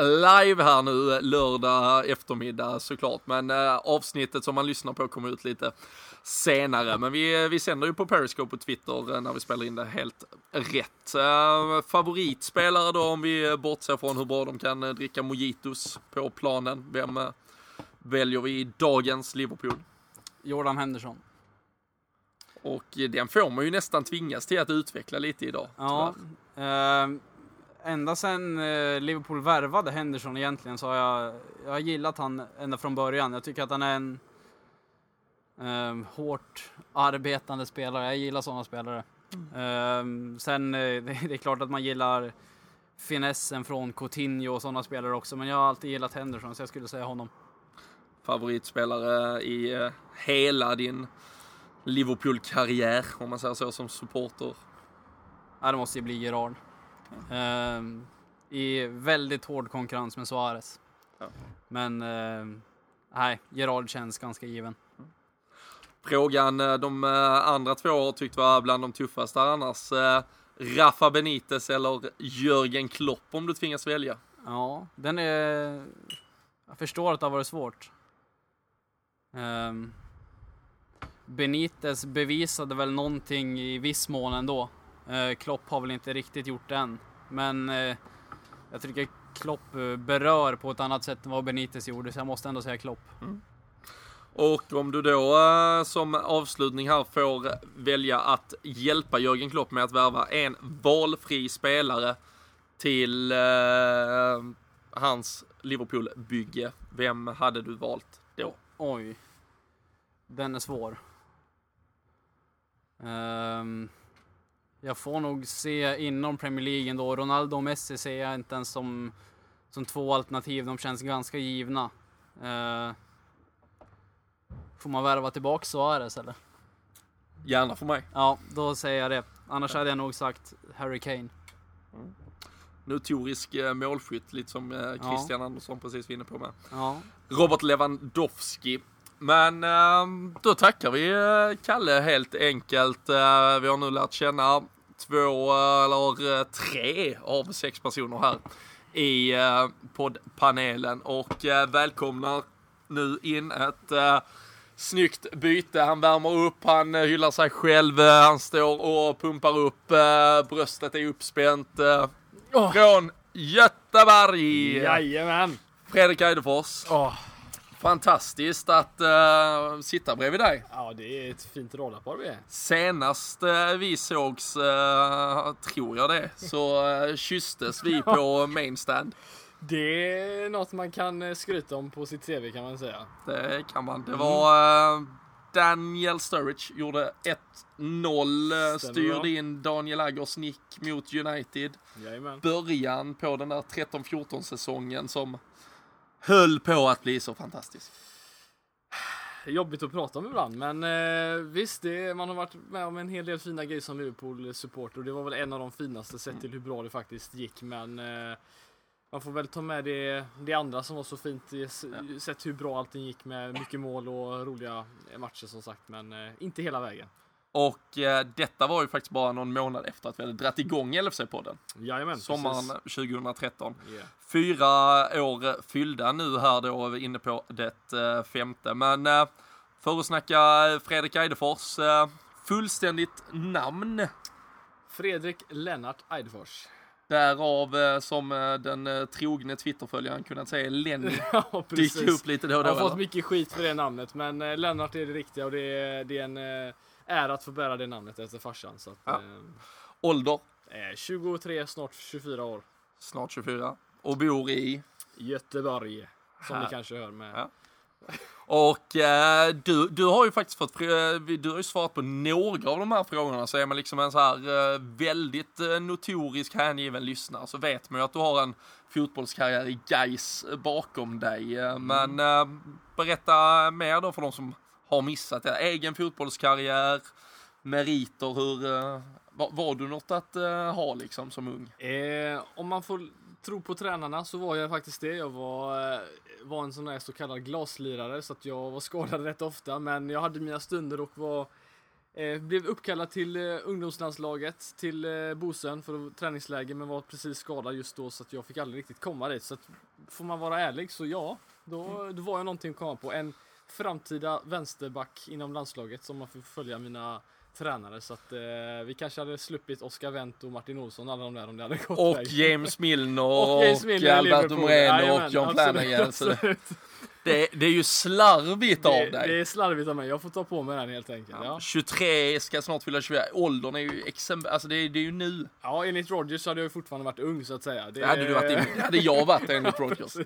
live här nu lördag eftermiddag såklart. Men eh, avsnittet som man lyssnar på kommer ut lite senare. Men vi, vi sänder ju på Periscope på Twitter eh, när vi spelar in det helt rätt. Eh, favoritspelare då om vi bortser från hur bra de kan eh, dricka mojitos på planen. Vem, eh, väljer vi dagens Liverpool. Jordan Henderson. Och den får man ju nästan tvingas till att utveckla lite idag. Ja. Eh, ända sedan eh, Liverpool värvade Henderson egentligen så har jag, jag har gillat han ända från början. Jag tycker att han är en eh, hårt arbetande spelare. Jag gillar sådana spelare. Eh, sen, eh, *laughs* det, det är klart att man gillar finessen från Coutinho och sådana spelare också, men jag har alltid gillat Henderson så jag skulle säga honom. Favoritspelare i eh, hela din Liverpool-karriär, om man säger så, som supporter. Ja, det måste ju bli Gerard. Ehm, I väldigt hård konkurrens med Suarez. Ja. Men ehm, nej, Gerard känns ganska given. Frågan eh, de eh, andra två har tyckt var bland de tuffaste annars. Eh, Rafa Benitez eller Jörgen Klopp om du tvingas välja. Ja, den är... Jag förstår att det har varit svårt. Ehm, Benitez bevisade väl någonting i viss mån ändå. Uh, Klopp har väl inte riktigt gjort det än. Men eh, jag tycker Klopp eh, berör på ett annat sätt än vad Benitez gjorde, så jag måste ändå säga Klopp. Och om du då eh, som avslutning här får välja att hjälpa Jörgen Klopp med att värva en valfri spelare till eh, hans Liverpool-bygge. Vem hade du valt då? Oj. Den är svår. Ehm, jag får nog se inom Premier League ändå. Ronaldo och Messi ser jag inte ens som, som två alternativ. De känns ganska givna. Uh, får man värva tillbaka Suarez eller? Gärna för mig. Ja, då säger jag det. Annars hade jag nog sagt Harry Kane. Notorisk eh, målskytt, lite som eh, Christian Andersson precis var inne på med. Ja, Robert Lewandowski. Men eh, då tackar vi eh, Kalle helt enkelt. Eh, vi har nu lärt känna två eh, eller tre av sex personer här i poddpanelen och välkomnar nu in ett snyggt byte. Han värmer upp, han hyllar sig själv, han står och pumpar upp, bröstet är uppspänt. Från Göteborg! Jajamän! Fredrik Eidefors. Åh, Fantastiskt att uh, sitta bredvid dig. ja, det är ett fint radarpar vi är. Senast uh, vi sågs, uh, tror jag det, så uh, kysstes vi *laughs* på mainstand. Det är något man kan skryta om på sitt CV kan man säga. Det kan man. Det var uh, Daniel Sturridge gjorde 1-0, uh, styrde in Daniel Aggers nick mot United. Jajamän. Början på den där 13-14 säsongen som höll på att bli så fantastisk. Jobbigt att prata om ibland, men eh, visst, det, man har varit med om en hel del fina grejer som Liverpool-supporter och det var väl en av de finaste sett till hur bra det faktiskt gick, men eh, man får väl ta med det, det andra som var så fint, i s- sett hur bra allting gick med mycket mål och roliga matcher som sagt, men eh, inte hela vägen. Och eh, detta var ju faktiskt bara någon månad efter att vi hade dratt igång LFC-podden. Jajamän, Sommaren precis. 2013. Yeah. Fyra år fyllda nu här då, är vi inne på det eh, femte. Men eh, för att snacka Fredrik Eidefors, eh, fullständigt namn. Fredrik Lennart Eidefors. Därav eh, som eh, den eh, trogne Twitterföljaren kunnat säga Lenny *laughs* ja, dyker upp lite då och Jag då. har fått eller? mycket skit för det namnet, men eh, Lennart är det riktiga och det är, det är en eh, ära att få bära det namnet efter farsan. Så att, Ja. eh, Ålder, eh, 23, snart 24 år. snart 24. Och bor i. Göteborg. Som Här. ni kanske hör med. Ja. Och eh, du, du har ju faktiskt fått, eh, du har ju svarat på några av de här frågorna. Så är man liksom en så här eh, väldigt eh, notorisk hängiven lyssnare så vet man ju att du har en fotbollskarriär i Gais bakom dig. Eh, Men eh, berätta mer då för de som har missat det. Egen fotbollskarriär, meriter, hur, eh, var, var du något att eh, ha liksom som ung? Eh, om man får tro på tränarna så var jag faktiskt det. Jag var, eh, var en sån där så kallad glaslirare så att jag var skadad rätt ofta. Men jag hade mina stunder och var Eh, blev uppkallad till eh, ungdomslandslaget, till eh, Bosön för träningsläge träningsläger men var precis skadad just då så att jag fick aldrig riktigt komma dit. Så att, får man vara ärlig så ja, då, då var jag någonting att komma på. En framtida vänsterback inom landslaget som man får följa mina tränare så att eh, vi kanske hade sluppit Oscar Wendt och Martin Olsson alla de där om det hade gått Och vägen. James Milner *laughs* Och och, James Milner i Alberto. Moreno och John Flanagan. Det, *laughs* det, det är ju slarvigt Det, av dig. det är slarvigt av mig, jag får ta på mig den helt enkelt. Ja, 23 ska snart fylla 24. Åldern är ju exempel, alltså det, är- det är ju nu. ja enligt Rodgers så hade jag ju fortfarande varit ung så att säga. Det hade, du varit, det hade jag varit enligt *laughs* Rodgers.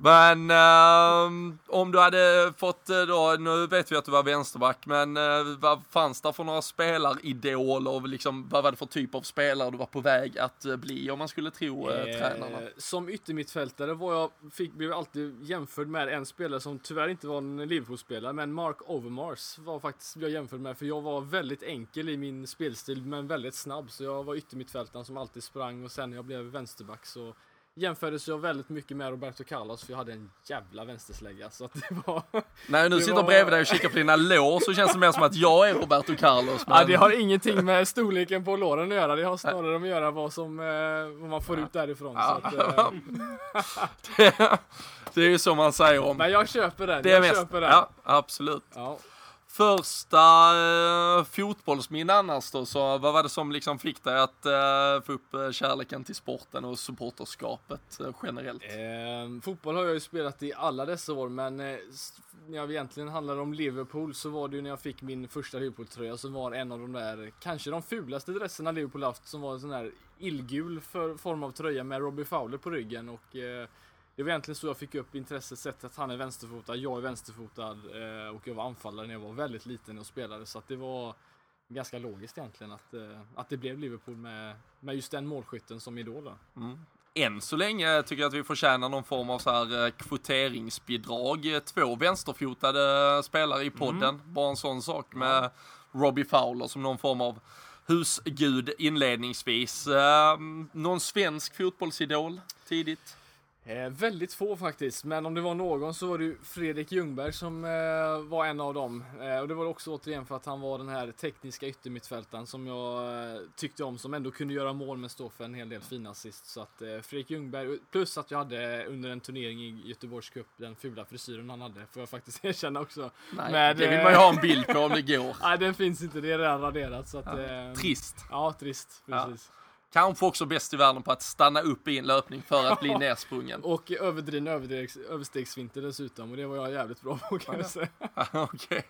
Men ehm, om du hade fått eh, då, nu vet vi att du var vänsterback, men eh, vad fanns det för några spelaridoler liksom, vad var det för typ av spelare du var på väg att eh, bli om man skulle tro eh, tränarna? Eh, som yttermittfältare var jag, fick, blev jag alltid jämförd med en spelare som tyvärr inte var en Liverpool-spelare, men Mark Overmars var faktiskt jag jämförd med, för jag var väldigt enkel i min spelstil, men väldigt snabb, så jag var yttermittfältaren som alltid sprang och sen när jag blev vänsterback så jämfördes jag väldigt mycket med Roberto Carlos, för jag hade en jävla vänsterslägga, så att det var... När jag nu sitter var- bredvid dig och kikar på dina lår så känns det mer som att jag är Roberto Carlos. Men... Ja, det har ingenting med storleken på låren att göra, det har snarare med att göra vad som, eh, vad man får ut därifrån. Så att, eh, *laughs* det, det är ju så man säger om men jag köper den, det är jag mest. köper den. Ja, absolut. Ja. Första eh, fotbollsminne annars då, så vad var det som liksom fick dig att eh, få upp eh, kärleken till sporten och supporterskapet eh, generellt? Eh, fotboll har jag ju spelat i alla dessa år, men eh, när jag egentligen handlade om Liverpool så var det ju när jag fick min första Liverpool-tröja som var en av de där, kanske de fulaste dresserna Liverpool haft, som var en sån där illgul för, form av tröja med Robbie Fowler på ryggen och eh, det var egentligen så jag fick upp intresset, sett att han är vänsterfotad, jag är vänsterfotad eh, och jag var anfallare när jag var väldigt liten och spelade så att det var ganska logiskt egentligen att, eh, att det blev Liverpool med, med just den målskytten som idol. då. Än så länge tycker jag att vi förtjänar någon form av så här eh, kvoteringsbidrag. Eh, Två vänsterfotade spelare i podden. Bara en sån sak med Robbie Fowler som någon form av husgud inledningsvis. Eh, någon svensk fotbollsidol tidigt? Eh, väldigt få faktiskt, men om det var någon så var det ju Fredrik Ljungberg som eh, var en av dem. Eh, och det var också återigen för att han var den här tekniska yttermittfältaren som jag eh, tyckte om, som ändå kunde göra mål men stå för en hel del fina assist. Så att eh, Fredrik Ljungberg, plus att jag hade under en turnering i Göteborgs Cup den fula frisyren han hade, får jag faktiskt *laughs* erkänna också. Nej, Men, det vill eh, man ju ha en bild på om det *laughs* går. Nej, den finns inte, det är redan raderat. Så att, eh, Trist. Ja, trist. Ja. Kanske också bäst i världen på att stanna upp i en löpning för att bli nersprungen. Och överdriven överstegs, överstegsfinter dessutom, och det var jag jävligt bra på kan jag säga. *laughs* Okej.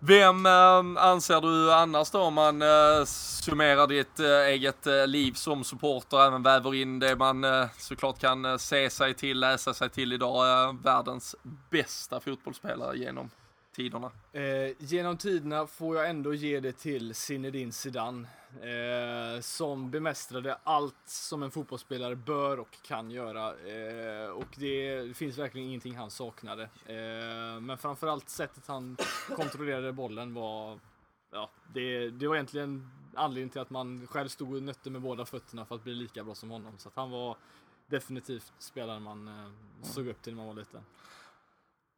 Vem eh, anser du annars då om man eh, summerar ditt eh, eget eh, liv som supporter, även väver in det man såklart kan se sig till, läsa sig till idag, världens bästa fotbollsspelare genom tiderna? Genom tiderna får jag ändå ge det till Zinedine Zidane. Eh, som bemästrade allt som en fotbollsspelare bör och kan göra. Eh, och det finns verkligen ingenting han saknade. Eh, men framförallt sättet han kontrollerade bollen var... Ja, det, det var egentligen anledningen till att man själv stod och nötte med båda fötterna för att bli lika bra som honom. Så att han var definitivt spelaren man eh, såg upp till när man var liten.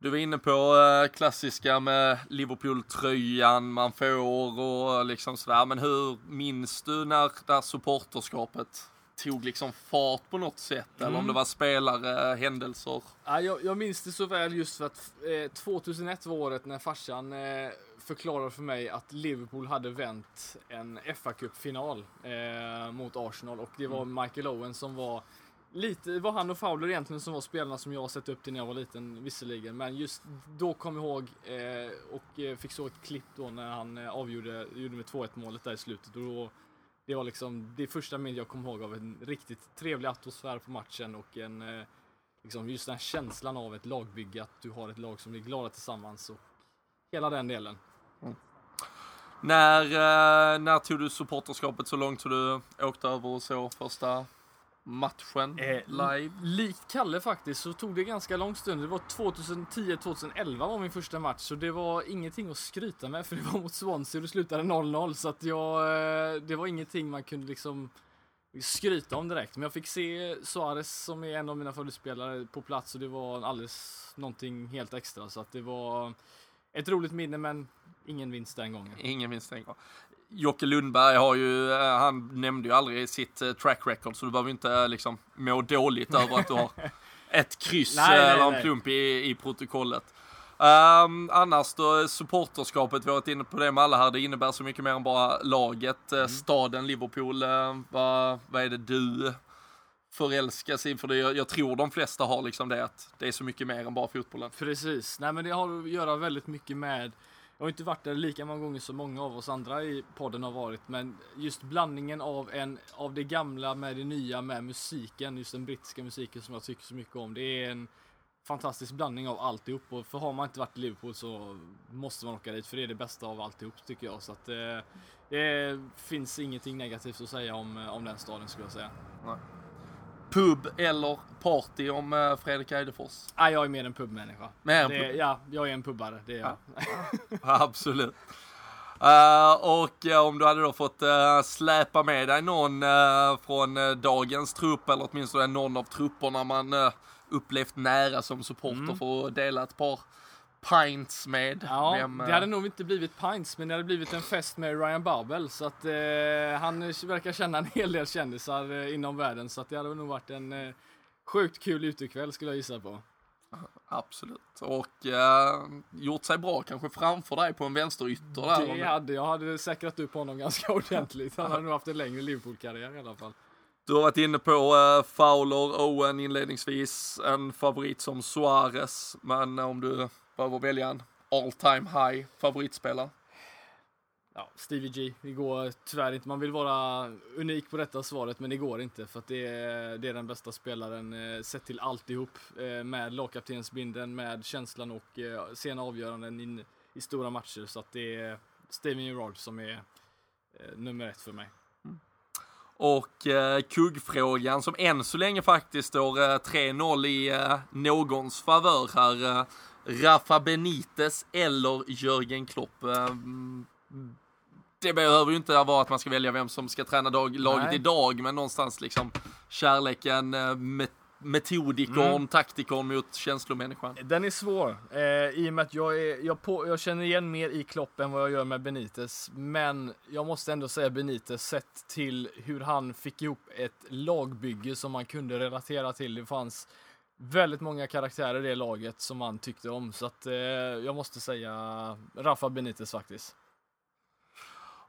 Du var inne på eh, klassiska med Liverpool-tröjan man får och liksom sådär, men hur minns du när det här supporterskapet tog liksom fart på något sätt? Eller om Mm. det var spelare, händelser? Ja, jag, jag minns det så väl just för att eh, 2001 var året när farsan eh, förklarade för mig att Liverpool hade vänt en fa Cup-final eh, mot Arsenal och det var Michael Owen som var Lite var han och Fowler egentligen som var spelarna som jag sett upp till när jag var liten visserligen. Men just då kom jag ihåg eh, och eh, fick så ett klipp då när han eh, avgjorde gjorde med 2-1 målet där i slutet. Och då, det var liksom det första minnet jag kom ihåg av en riktigt trevlig atmosfär på matchen och en eh, liksom just den här känslan av ett lagbygge, att du har ett lag som blir glada tillsammans och hela den delen. Mm. När, eh, när tog du supporterskapet så långt så du åkte över och så första matchen Eh, live? Likt Kalle faktiskt så tog det ganska lång stund. Det var 2010-2011 var min första match så det var ingenting att skryta med för det var mot Swansea och det slutade 0-0 så att jag, eh, det var ingenting man kunde liksom skryta om direkt. Men jag fick se Suarez som är en av mina favoritspelare på plats och det var alldeles någonting helt extra så att det var ett roligt minne men ingen vinst den gången. Ingen minns det. Jocke Lundberg har ju, eh, han nämnde ju aldrig sitt eh, track record så du behöver inte eh, liksom må dåligt över att du har *laughs* ett kryss Nej, nej, eller en nej. plump i, i protokollet. Um, annars då, supporterskapet, vi har varit inne på det med alla här, det innebär så mycket mer än bara laget, eh, staden Liverpool. Vad, vad är det du förälskas i? För det, jag, jag tror de flesta har liksom det, att det är så mycket mer än bara fotbollen. Precis, nej men det har att göra väldigt mycket med jag har inte varit där lika många gånger som många av oss andra i podden har varit, men just blandningen av, en, av det gamla med det nya med musiken, just den brittiska musiken som jag tycker så mycket om. Det är en fantastisk blandning av alltihop och för har man inte varit i Liverpool så måste man åka dit för det är det bästa av alltihop tycker jag. Så att eh, det finns ingenting negativt att säga om, eh, om den staden skulle jag säga. Nej. Pub eller party om eh, Fredrik Eidefors? Ah, jag är mer en pubmänniska. Mer en Det, pub. ja, jag är en pubbare, det är jag. Absolut. Eh, och eh, om du hade då fått uh, släpa med dig någon eh, från eh, dagens trupp eller åtminstone någon av trupperna man uh, upplevt nära som supporter för att dela ett par pints med. Ja, Vem, det eh, hade nog inte blivit pints, men det hade blivit en fest med Ryan Babel. Så att eh, han verkar känna en hel del kändisar eh, inom världen. Så att det hade nog varit en eh, sjukt kul utekväll skulle jag gissa på. *laughs* Absolut. Och eh, gjort sig bra kanske framför dig på en vänsterytter där. Det hade, jag hade säkrat upp honom ganska *laughs* ordentligt. Han hade nog haft en längre Liverpool-karriär i alla fall. Du har varit inne på uh, Fowler, Owen inledningsvis, en favorit som Suarez, men om du behöver välja en all time high favoritspelare. Ja, Stevie G. Det går tyvärr inte. Man vill vara unik på detta svaret, men det går inte för att det är, det är den bästa spelaren eh, sett till alltihop eh, med lagkaptensbindeln, med känslan och eh, sena avgöranden in, i stora matcher. Så att det är Steven Gerrard som är nummer ett för mig. Och eh, kuggfrågan som än så länge faktiskt står eh, 3-0 i eh, någons favör här. Eh, Rafa Benitez eller Jörgen Klopp. Eh, mm, det behöver ju inte vara att man ska välja vem som ska träna dag, laget Nej. idag, men någonstans liksom kärleken, eh, met metodikern, Mm. taktikern mot känslomänniskan. Den är svår, eh, i och med att jag, är, jag, på, jag känner igen mer i Klopp än vad jag gör med Benitez. Men jag måste ändå säga Benitez, sett till hur han fick ihop ett lagbygge som man kunde relatera till. Det fanns väldigt många karaktärer i det laget som man tyckte om. Så att eh, jag måste säga Rafa Benitez faktiskt.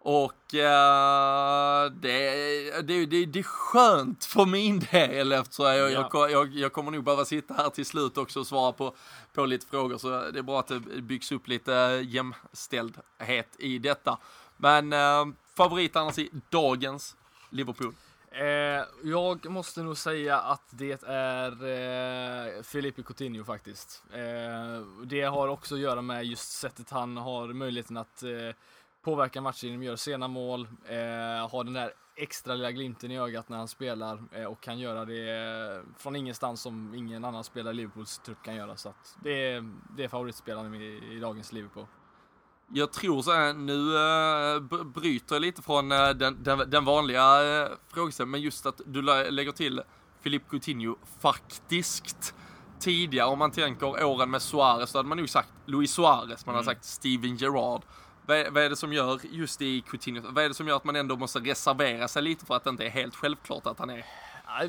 Och eh, det, det, det, det är skönt för min del eftersom jag, Ja. jag, jag, jag kommer nog behöva sitta här till slut också och svara på, på lite frågor. Så det är bra att det byggs upp lite jämställdhet i detta. Men eh, favorit annars i dagens Liverpool? Eh, jag måste nog säga att det är eh, Felipe Coutinho faktiskt. Eh, det har också att göra med just sättet han har möjligheten att eh, påverka matchen genom att göra sena mål, eh, ha den där extra lilla glimten i ögat när han spelar eh, och kan göra det eh, från ingenstans som ingen annan spelare i Liverpools trupp kan göra. Så att det, är, det är favoritspelaren i, i dagens Liverpool. Jag tror så här, nu uh, bryter jag lite från eh, den, den, den vanliga uh, frågeställningen, men just att du lä- lägger till Filip Coutinho faktiskt tidigare, om man tänker åren med Suarez, då hade man nog sagt Luis Suarez, man har sagt Steven Gerrard. Vad är, vad är det som gör, just i Coutinho, vad är det som gör att man ändå måste reservera sig lite för att det inte är helt självklart att han är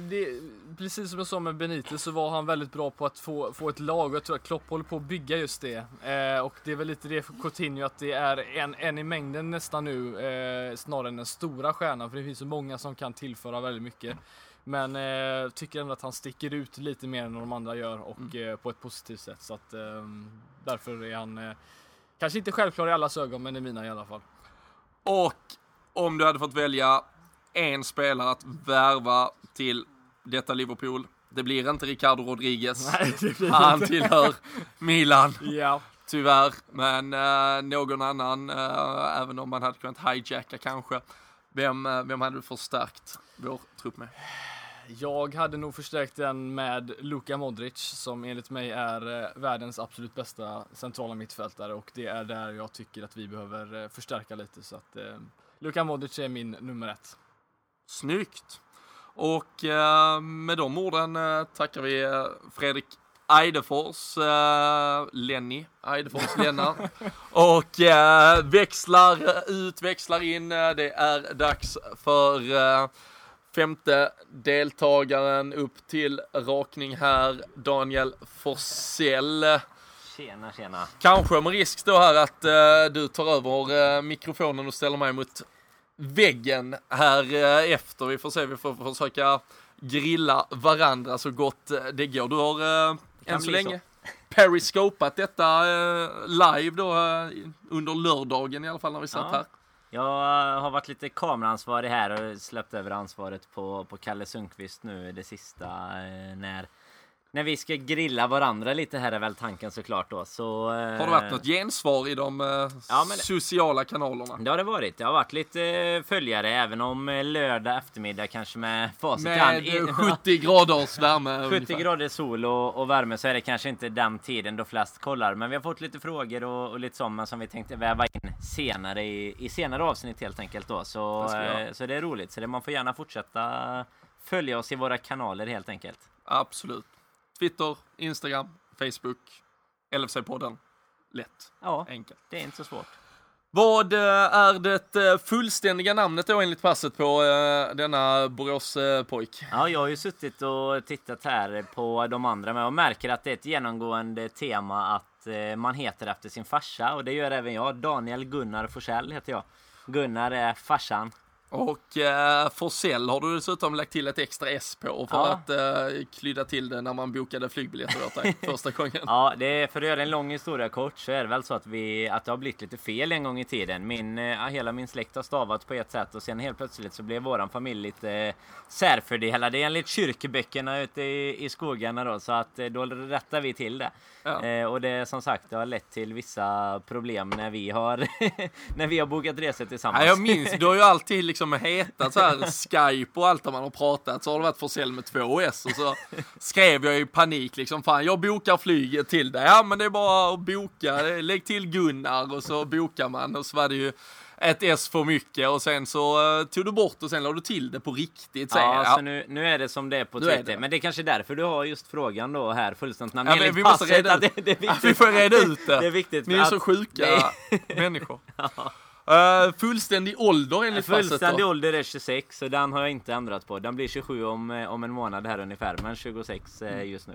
det, precis som jag sa med Benitez så var han väldigt bra på att få, få ett lag och jag tror att Klopp håller på att bygga just det. Eh, och det är väl lite det för Coutinho att det är en, en i mängden nästan nu eh, snarare än den stora stjärnan för det finns så många som kan tillföra väldigt mycket. Men eh, tycker ändå att han sticker ut lite mer än de andra gör och eh, på ett positivt sätt så att eh, därför är han eh, kanske inte självklar i allas ögon men i mina i alla fall. Och om du hade fått välja en spelare att värva till detta Liverpool, det blir inte Ricardo Rodriguez. Nej, Han inte. tillhör Milan, Ja. tyvärr. Men eh, någon annan, eh, även om man hade kunnat hijacka kanske. Vem, eh, vem hade du förstärkt vår trupp med? Jag hade nog förstärkt den med Luka Modric som enligt mig är eh, världens absolut bästa centrala mittfältare och det är där jag tycker att vi behöver eh, förstärka lite så att eh, Luka Modric är min nummer ett. Snyggt! Och eh, med de orden eh, tackar vi eh, Fredrik Eidefors, Lenny Eidefors, Lennart. *laughs* Och växlar ut, växlar in. Det är dags för femte deltagaren upp till rakning här, Daniel Forsell. Tjena, tjena. Kanske med risk då här att du tar över mikrofonen och ställer mig mot väggen här eh, efter. Vi får se, vi får försöka grilla varandra så gott eh, det går. Du har eh, än så länge periscopat detta eh, live då under lördagen i alla fall när vi satt Ja. här. Jag har varit lite kameraansvarig här och släppt över ansvaret på, på Kalle Sundqvist nu det sista när, när vi ska grilla varandra lite här är väl tanken såklart då. Så, eh, Har det varit något gensvar i de eh, Ja, det- sociala kanalerna? Det har det varit. Det har varit lite eh, följare även om eh, lördag eftermiddag kanske med facit i hand. Med eh, 70 graders värme 70 ungefär. grader sol och, och värme så är det kanske inte den tiden då flest kollar. Men vi har fått lite frågor och, och lite sånt som vi tänkte väva in senare i, i senare avsnitt helt enkelt då. Så, Det eh, så det är roligt. Så det, man får gärna fortsätta följa oss i våra kanaler helt enkelt. Absolut. Twitter, Instagram, Facebook, LFC-podden. Lätt, Ja, enkelt. det är inte så svårt. Vad eh, är det eh, fullständiga namnet då enligt passet på eh, denna Borås-pojk? Ja, jag har ju suttit och tittat här på de andra med och märker att det är ett genomgående tema att man heter efter sin farsa och det gör även jag. Daniel Gunnar Forsell heter jag. Gunnar är farsan. Och eh, Forsell har du dessutom lagt till ett extra S på för Ja. att eh, klydda till det när man bokade flygbiljetter åt dig *laughs* första gången. Ja, det är, för att göra en lång historia kort så är det väl så att, vi, att det har blivit lite fel en gång i tiden. Min, eh, hela min släkt har stavat på ett sätt och sen helt plötsligt så blev våran familj lite eh, särfördelade enligt kyrkböckerna ute i, i skogarna då. Så att eh, då rättar vi till det. Ja. Eh, och det som sagt, det har lett till vissa problem när vi har, *laughs* när vi har bokat resor tillsammans. Ja, jag minns, du har ju alltid liksom *laughs* hetat så här Skype och allt där man har pratat så har det varit Forsell med två S och så skrev jag i panik liksom fan jag bokar flyget till dig. Ja men det är bara att boka, lägg till Gunnar och så bokar man och så var det ju ett S för mycket och sen så eh, tog du bort och sen la du till det på riktigt. Ja, ja, så nu, nu är det som det är på Twitter. det. Men det är kanske därför du har just frågan då här fullständigt namn. Ja, men vi måste reda ut. *laughs* det, Ja, vi får reda ut det. Det är viktigt. Ni är så sjuka människor. *laughs* Uh, fullständig ålder enligt passet Fullständig då. ålder är 26, så den har jag inte ändrat på. Den blir 27 om, eh, om en månad här ungefär, men 26 eh, just nu.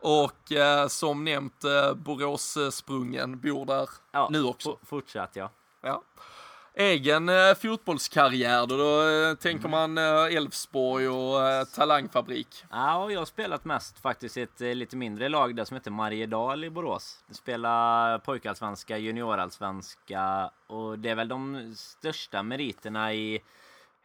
Och eh, som nämnt uh, Boråssprungen bor där Ja, nu också. fortsatt ja. Ja. Egen eh, fotbollskarriär då, då eh, tänker man eh, Elfsborg och talangfabrik. Ja, och jag har spelat mest faktiskt i ett lite mindre lag där som heter Mariedal i Borås. Jag spelar pojkallsvenska, juniorallsvenska och det är väl de största meriterna i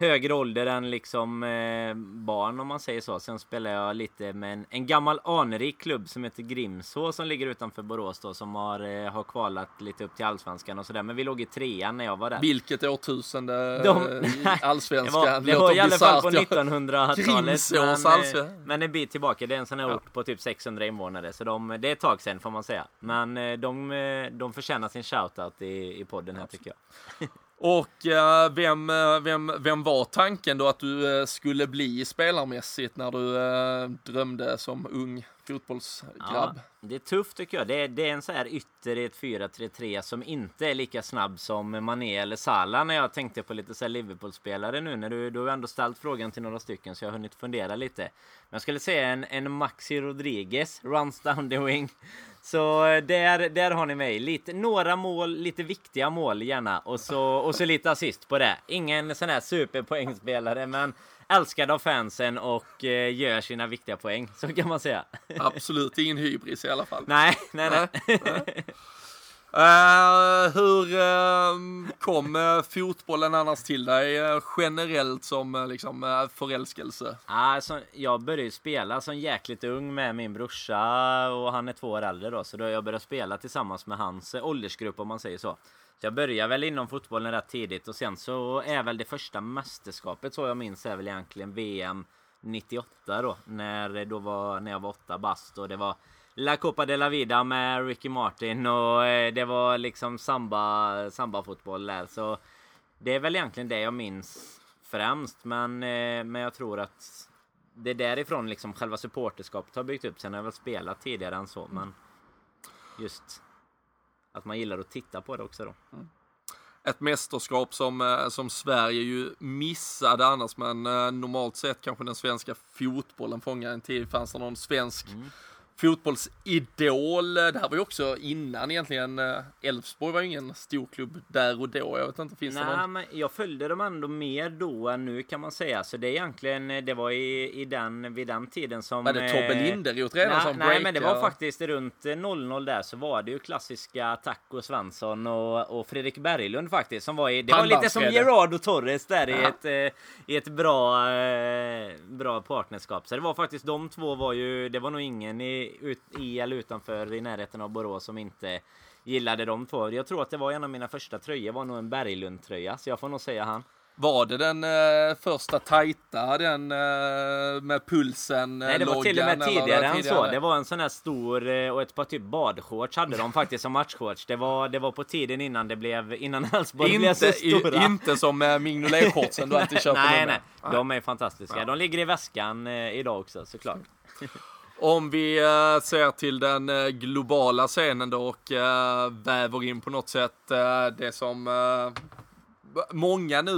högre ålder än liksom eh, barn om man säger så. Sen spelar jag lite med en, en gammal anrik klubb som heter Grimså som ligger utanför Borås då som har, eh, har kvalat lite upp till allsvenskan och sådär. Men vi låg i trean när jag var där. Vilket årtusende De- eh, *laughs* i Det allsvenskan. var, det var i alla fall på ja. 1900-talet. Grimsås Men, eh, men en bit tillbaka. Det är en sån här Ja. ort på typ 600 invånare. Så de, det är ett tag sedan får man säga. Men eh, de, de förtjänar sin shoutout i, i podden här tycker jag. *laughs* Och eh, vem, eh, vem, vem var tanken då att du eh, skulle bli spelarmässigt när du eh, drömde som ung? Fotbollsgrabb? Ja, det är tufft tycker jag. Det är, det är en så här ytter i ett 4-3-3 som inte är lika snabb som Mané eller Salah när jag tänkte på lite så Liverpool-spelare nu. När du, du har ändå ställt frågan till några stycken så jag har hunnit fundera lite. Men jag skulle säga en, en Maxi Rodriguez, runs down the wing. Så eh, där, där har ni mig. Lite, några mål, lite viktiga mål gärna. Och så, och så lite assist på det. Ingen sån här superpoängspelare men älskad av fansen och eh, gör sina viktiga poäng. Så kan man säga. Absolut ingen hybris i alla fall. Nej, nej, nej. Uh, hur uh, kom uh, fotbollen annars till dig eh, generellt som uh, liksom, förälskelse? Alltså, jag började ju spela som jäkligt ung med min brorsa och han är två år äldre då. Så då jag började spela tillsammans med hans åldersgrupp om man säger så. Så jag började väl inom fotbollen rätt tidigt och sen så är väl det första mästerskapet så jag minns är väl egentligen VM 98 då. När, då var, när jag var åtta bast och det var La Copa de la Vida med Ricky Martin och eh, det var liksom samba, samba-fotboll där. Så det är väl egentligen det jag minns främst. Men, eh, men jag tror att det är därifrån liksom själva supporterskapet har byggt upp. Sen har jag väl spelat tidigare än så. Men just att man gillar att titta på det också då. Ett mästerskap som, eh, som Sverige ju missade annars, men normalt sett kanske den svenska fotbollen fångar en tid. Fanns det någon svensk fotbollsidol. Det här var ju också innan egentligen. eh, Elfsborg var ju ingen stor klubb där och då. Jag vet inte, finns det Nej, någon? men jag följde dem ändå mer då än nu kan man säga. Så det är egentligen, det var i, i den, vid den tiden som... Var det Tobbe eh, Linderoth redan Nej, som nej men det var breakade? faktiskt runt eh, 00 där så var det ju klassiska Taco Svensson och, och Fredrik Berglund faktiskt som var i, det var lite som Pannbandsfredde. Gerard och Torres där i ett, eh, i ett bra, eh, bra partnerskap. Så det var faktiskt de två var ju, det var nog ingen i, ut, i eller utanför i närheten av Borås som inte gillade de två. Jag tror att det var en av mina första tröjor var nog en Berglund tröja så jag får nog säga han. Var det den eh, första tajta, den eh, med pulsen? Nej det var till och med loggan, tidigare än så. Det var en sån här stor eh, och ett par typ badshorts hade de faktiskt som matchshorts. Det var, det var på tiden innan det blev, innan Elfsborg blev så stora. i, inte som eh, Mignolet-shortsen du alltid köper *laughs* nej, nej, de är fantastiska. De ligger i väskan eh, idag också såklart. *laughs* Om vi eh, ser till den eh, globala scenen då och eh, väver in på något sätt det som många nu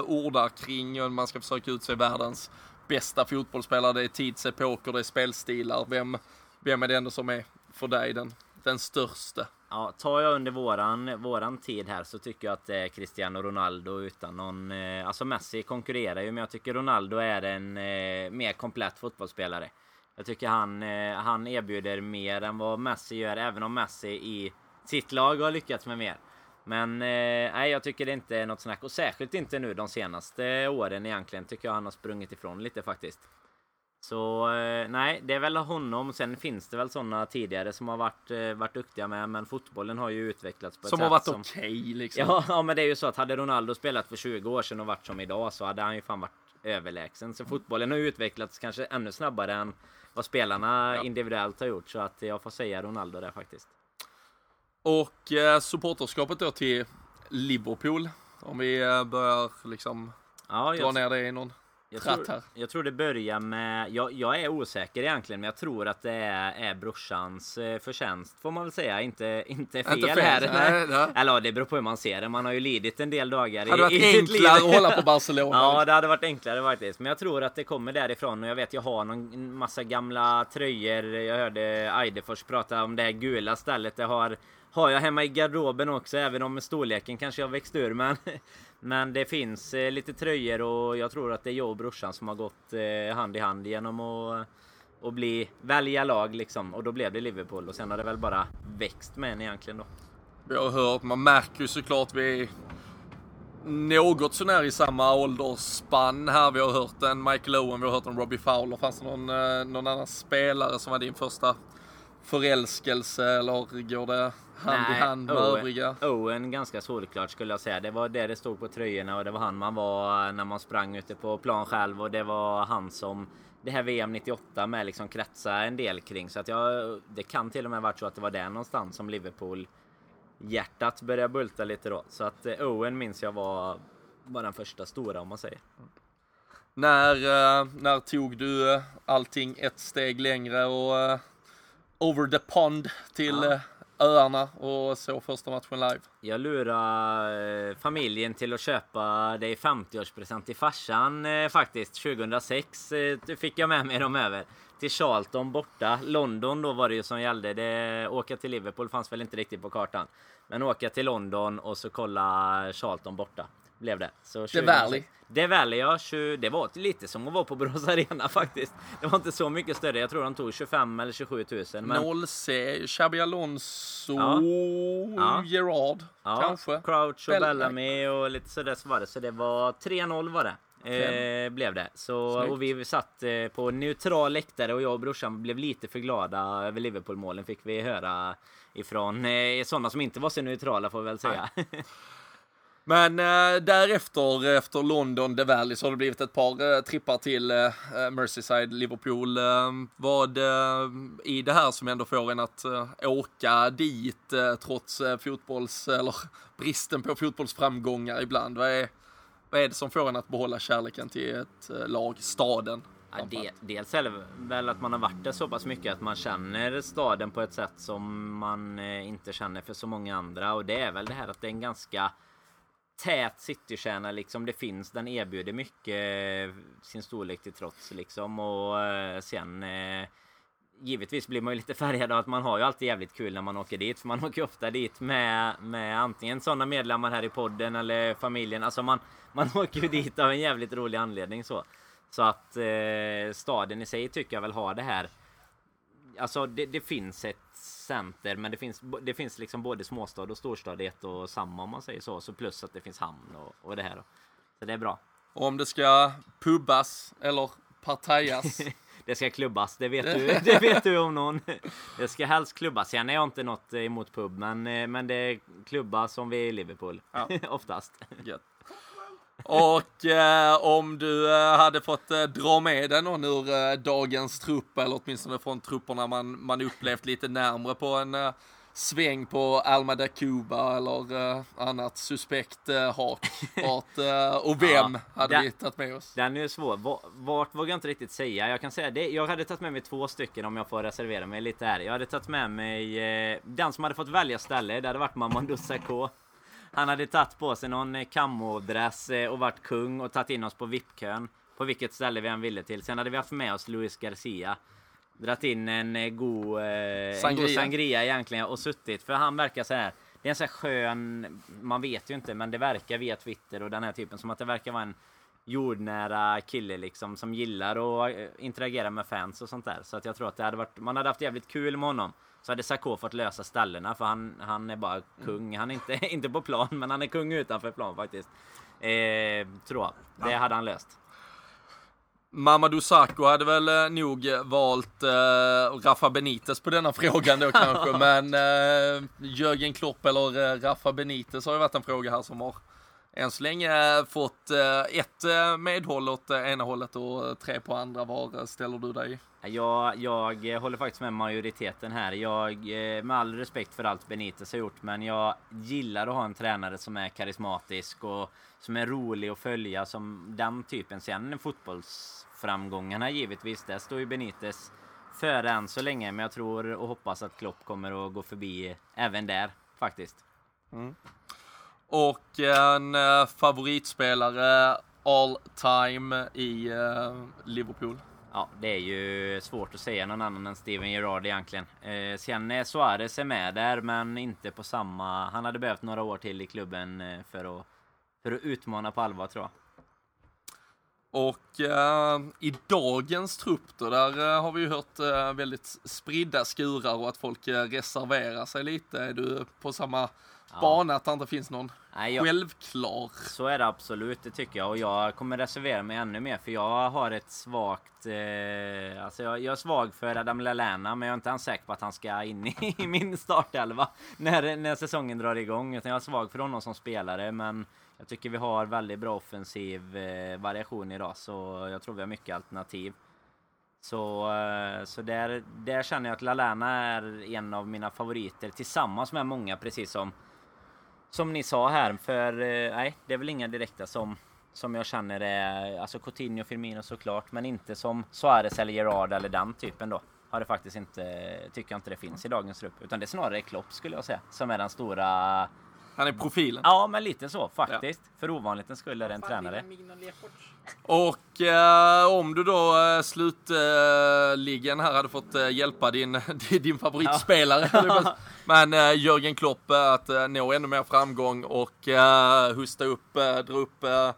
ordar kring och man ska försöka utse världens bästa fotbollsspelare. Det är tidsepoker, det är spelstilar. Vem, vem är det ändå som är för dig den, den största? Ja, tar jag under våran, våran tid här så tycker jag att det är Cristiano Ronaldo utan någon... Eh, alltså Messi konkurrerar ju men jag tycker Ronaldo är en eh, mer komplett fotbollsspelare. Jag tycker han, eh, han erbjuder mer än vad Messi gör även om Messi i sitt lag har lyckats med mer. Men eh, nej, jag tycker det inte är något snack och särskilt inte nu de senaste åren egentligen tycker jag han har sprungit ifrån lite faktiskt. Så eh, nej, det är väl honom. Sen finns det väl sådana tidigare som har varit, varit duktiga med. Men fotbollen har ju utvecklats på ett Som sätt har varit som... okej liksom. Ja, *laughs* ja, men det är ju så att hade Ronaldo spelat för 20 år sedan och varit som idag så hade han ju fan varit överlägsen. Så fotbollen har utvecklats kanske ännu snabbare än vad spelarna individuellt har gjort. Så att jag får säga Ronaldo där faktiskt. Och eh, supporterskapet då till Liverpool. Om vi eh, börjar liksom Ja, dra ner det i någon jag, tror, jag tror det börjar med... Jag, jag är osäker egentligen, men jag tror att det är, är brorsans eh, förtjänst får man väl säga. Inte, inte fel, Inte här. nej, nej. Eller det beror på hur man ser det. Man har ju lidit en del dagar Hade varit i, i sitt liv. enklare att hålla på Barcelona. Ja, det hade varit enklare faktiskt. Men jag tror att det kommer därifrån och jag vet jag har någon massa gamla tröjor. Jag hörde Eidefors prata om det här gula stället. Det har, har jag hemma i garderoben också, även om storleken kanske jag växt ur. Men, *laughs* men det finns eh, lite tröjor och jag tror att det är jag och brorsan som har gått eh, hand i hand genom att och bli, välja lag liksom. Och då blev det Liverpool och sen har det väl bara växt med en egentligen då. Vi har hört, man märker ju såklart vi är något sånär i samma åldersspann här. Vi har hört en Michael Owen, vi har hört en Robbie Fowler. Fanns det någon, eh, någon annan spelare som var din första förälskelse eller går det hand i Nej, hand med Owen- övriga? Owen ganska solklart skulle jag säga. Det var det det stod på tröjorna och det var han man var när man sprang ute på plan själv och det var han som det här VM 98 med liksom kretsa en del kring så att jag det kan till och med varit så att det var där någonstans som Liverpool hjärtat började bulta lite då så att eh, Owen minns jag var var den första stora om man säger. När, eh, när tog du eh, allting ett steg längre och eh, over the pond till Ja. eh, öarna och så första matchen live? Jag lurade eh, familjen till att köpa i 50-årspresent till farsan eh, faktiskt 2006. Eh, det fick jag med mig dem över till Charlton borta. London då var det ju som gällde. Det, åka till Liverpool fanns väl inte riktigt på kartan. Men åka till London och så kolla Charlton borta blev det. Så 2006 Valley. Det Valley ja, 20, det var lite som att vara på Borås *laughs* Arena faktiskt. Det var inte så mycket större. Jag tror de tog 25 eller 27 000. Men... 0C, Xabi Alonso, Ja. Ja. Gerard Ja, kanske. Crouch och Bell- Bellamy och lite sådär så var det. Så det var 3-0 var det. Eh, blev det. Så, Snyggt. och vi satt eh, på neutral läktare och jag och brorsan blev lite för glada över Liverpool-målen fick vi höra ifrån eh, sådana som inte var så neutrala får vi väl säga. *laughs* Men eh, därefter, efter London, The Valley, så har det blivit ett par eh, trippar till eh, Merseyside, Liverpool. Eh, vad eh, i det här som ändå får en att eh, åka dit eh, trots eh, fotbolls, eller *laughs* bristen på fotbollsframgångar ibland? Vad är, vad är det som får en att behålla kärleken till ett eh, lag, staden? Ja, det, dels är det väl att man har varit där så pass mycket att man känner staden på ett sätt som man eh, inte känner för så många andra. Och det är väl det här att det är en ganska tät citykärna liksom. Det finns, den erbjuder mycket eh, sin storlek till trots liksom. Och eh, sen eh, Givetvis blir man ju lite *laughs* färgad av att man har ju alltid jävligt kul när man åker dit. För man *laughs* åker ju ofta dit med, med antingen sådana medlemmar här i podden eller familjen. Alltså man, man *laughs* åker ju dit av en jävligt rolig anledning så. Så att eh, staden i sig tycker jag väl har det här. Alltså det, det finns ett center men det finns, det finns liksom både småstad och storstad i ett och samma om man säger så. Så plus att det finns hamn och, och det här. Då. Så det är bra. Och om det ska pubbas eller partajas. *laughs* Det ska klubbas, det vet du, *laughs* det vet du om någon. Det ska helst klubbas. Sen är jag inte något emot pub, men, eh, men det klubbas som vi är i Liverpool. Ja. *laughs* Oftast. Gött. Och eh, om du eh, hade fått eh, dra med dig någon ur eh, dagens trupp, eller åtminstone från trupperna man, man upplevt lite närmre på en eh, sväng på Almada Cuba eller eh, annat suspekt eh, *laughs* eh, och vem Ja, hade vi tagit med oss? Den är svår. Va- Vart vågar jag inte riktigt säga. Jag kan säga det. Jag hade tagit med mig två stycken om jag får reservera mig lite här. Jag hade tagit med mig den som hade fått välja ställe. Det hade varit Mamadou Sakho. Han hade tagit på sig någon eh, camodress eh, och varit kung och tagit in oss på VIP-kön. På vilket ställe vi än ville till. Sen hade vi haft med oss Luis Garcia. Dratt in en eh, god, eh, en god Sangria. sangria egentligen och suttit. För han verkar så här. Det är en så här skön, man vet ju inte men det verkar via Twitter och den här typen som att det verkar vara en jordnära kille liksom som gillar att eh, interagera med fans och sånt där. Så att jag tror att det hade varit, man hade haft jävligt kul med honom. Så hade Sarko fått lösa ställena för han, han är bara kung. Han är inte, *laughs* inte på plan men han är kung utanför plan faktiskt. Eh, tror jag. Det hade han löst. Mamadou Sakho hade väl eh, nog valt eh, Rafa Benitez på denna *laughs* frågan då kanske, men eh, Jörgen Klopp eller eh, Rafa Benitez har ju varit en fråga här som har än så länge eh, fått eh, ett eh, medhåll åt ena hållet och tre på andra. Var ställer du dig? Jag, jag håller faktiskt med majoriteten här. Jag, med all respekt för allt Benitez har gjort, men jag gillar att ha en tränare som är karismatisk och som är rolig att följa som den typen. Sen fotbollsframgångarna givetvis, där står ju Benitez före än så länge, men jag tror och hoppas att Klopp kommer att gå förbi även där faktiskt. Och en eh, favoritspelare all time i eh, Liverpool. Ja, det är ju svårt att säga någon annan än Steven Gerrard egentligen. Eh, sen är Suarez är med där, men inte på samma... Han hade behövt några år till i klubben eh, för att, för att utmana på allvar tror jag. Och eh, i dagens trupp då, där eh, har vi ju hört eh, väldigt spridda skurar och att folk reserverar sig lite. Är du på samma bana att det inte finns någon Nej, jag, självklar? så är det absolut, det tycker jag. Och jag kommer reservera mig ännu mer, för jag har ett svagt... Eh, alltså jag, jag är svag för Adam Lallana, men jag är inte ens säker på att han ska in i, *laughs* i min startelva när, när säsongen drar igång. Utan jag är svag för honom som spelare, men jag tycker vi har väldigt bra offensiv eh, variation idag, så jag tror vi har mycket alternativ. Så, eh, så där, där känner jag att Lallana är en av mina favoriter tillsammans med många, precis som som ni sa här, för eh, nej, det är väl inga direkta som som jag känner är, alltså Coutinho och Firmino såklart, men inte som Suarez eller Gerard eller den typen då. Har det faktiskt inte, tycker jag inte det finns i dagens trupp, utan det är snarare Klopp skulle jag säga, som är den stora, han är profilen. ja men lite så faktiskt. För ovanlighetens skull är det en tränare. Och eh, om du då eh, slutligen här hade fått eh, hjälpa din, *laughs* din favoritspelare, men eh, Jörgen Klopp eh, att eh, nå ännu mer framgång och eh, husta upp, eh, dra upp eh,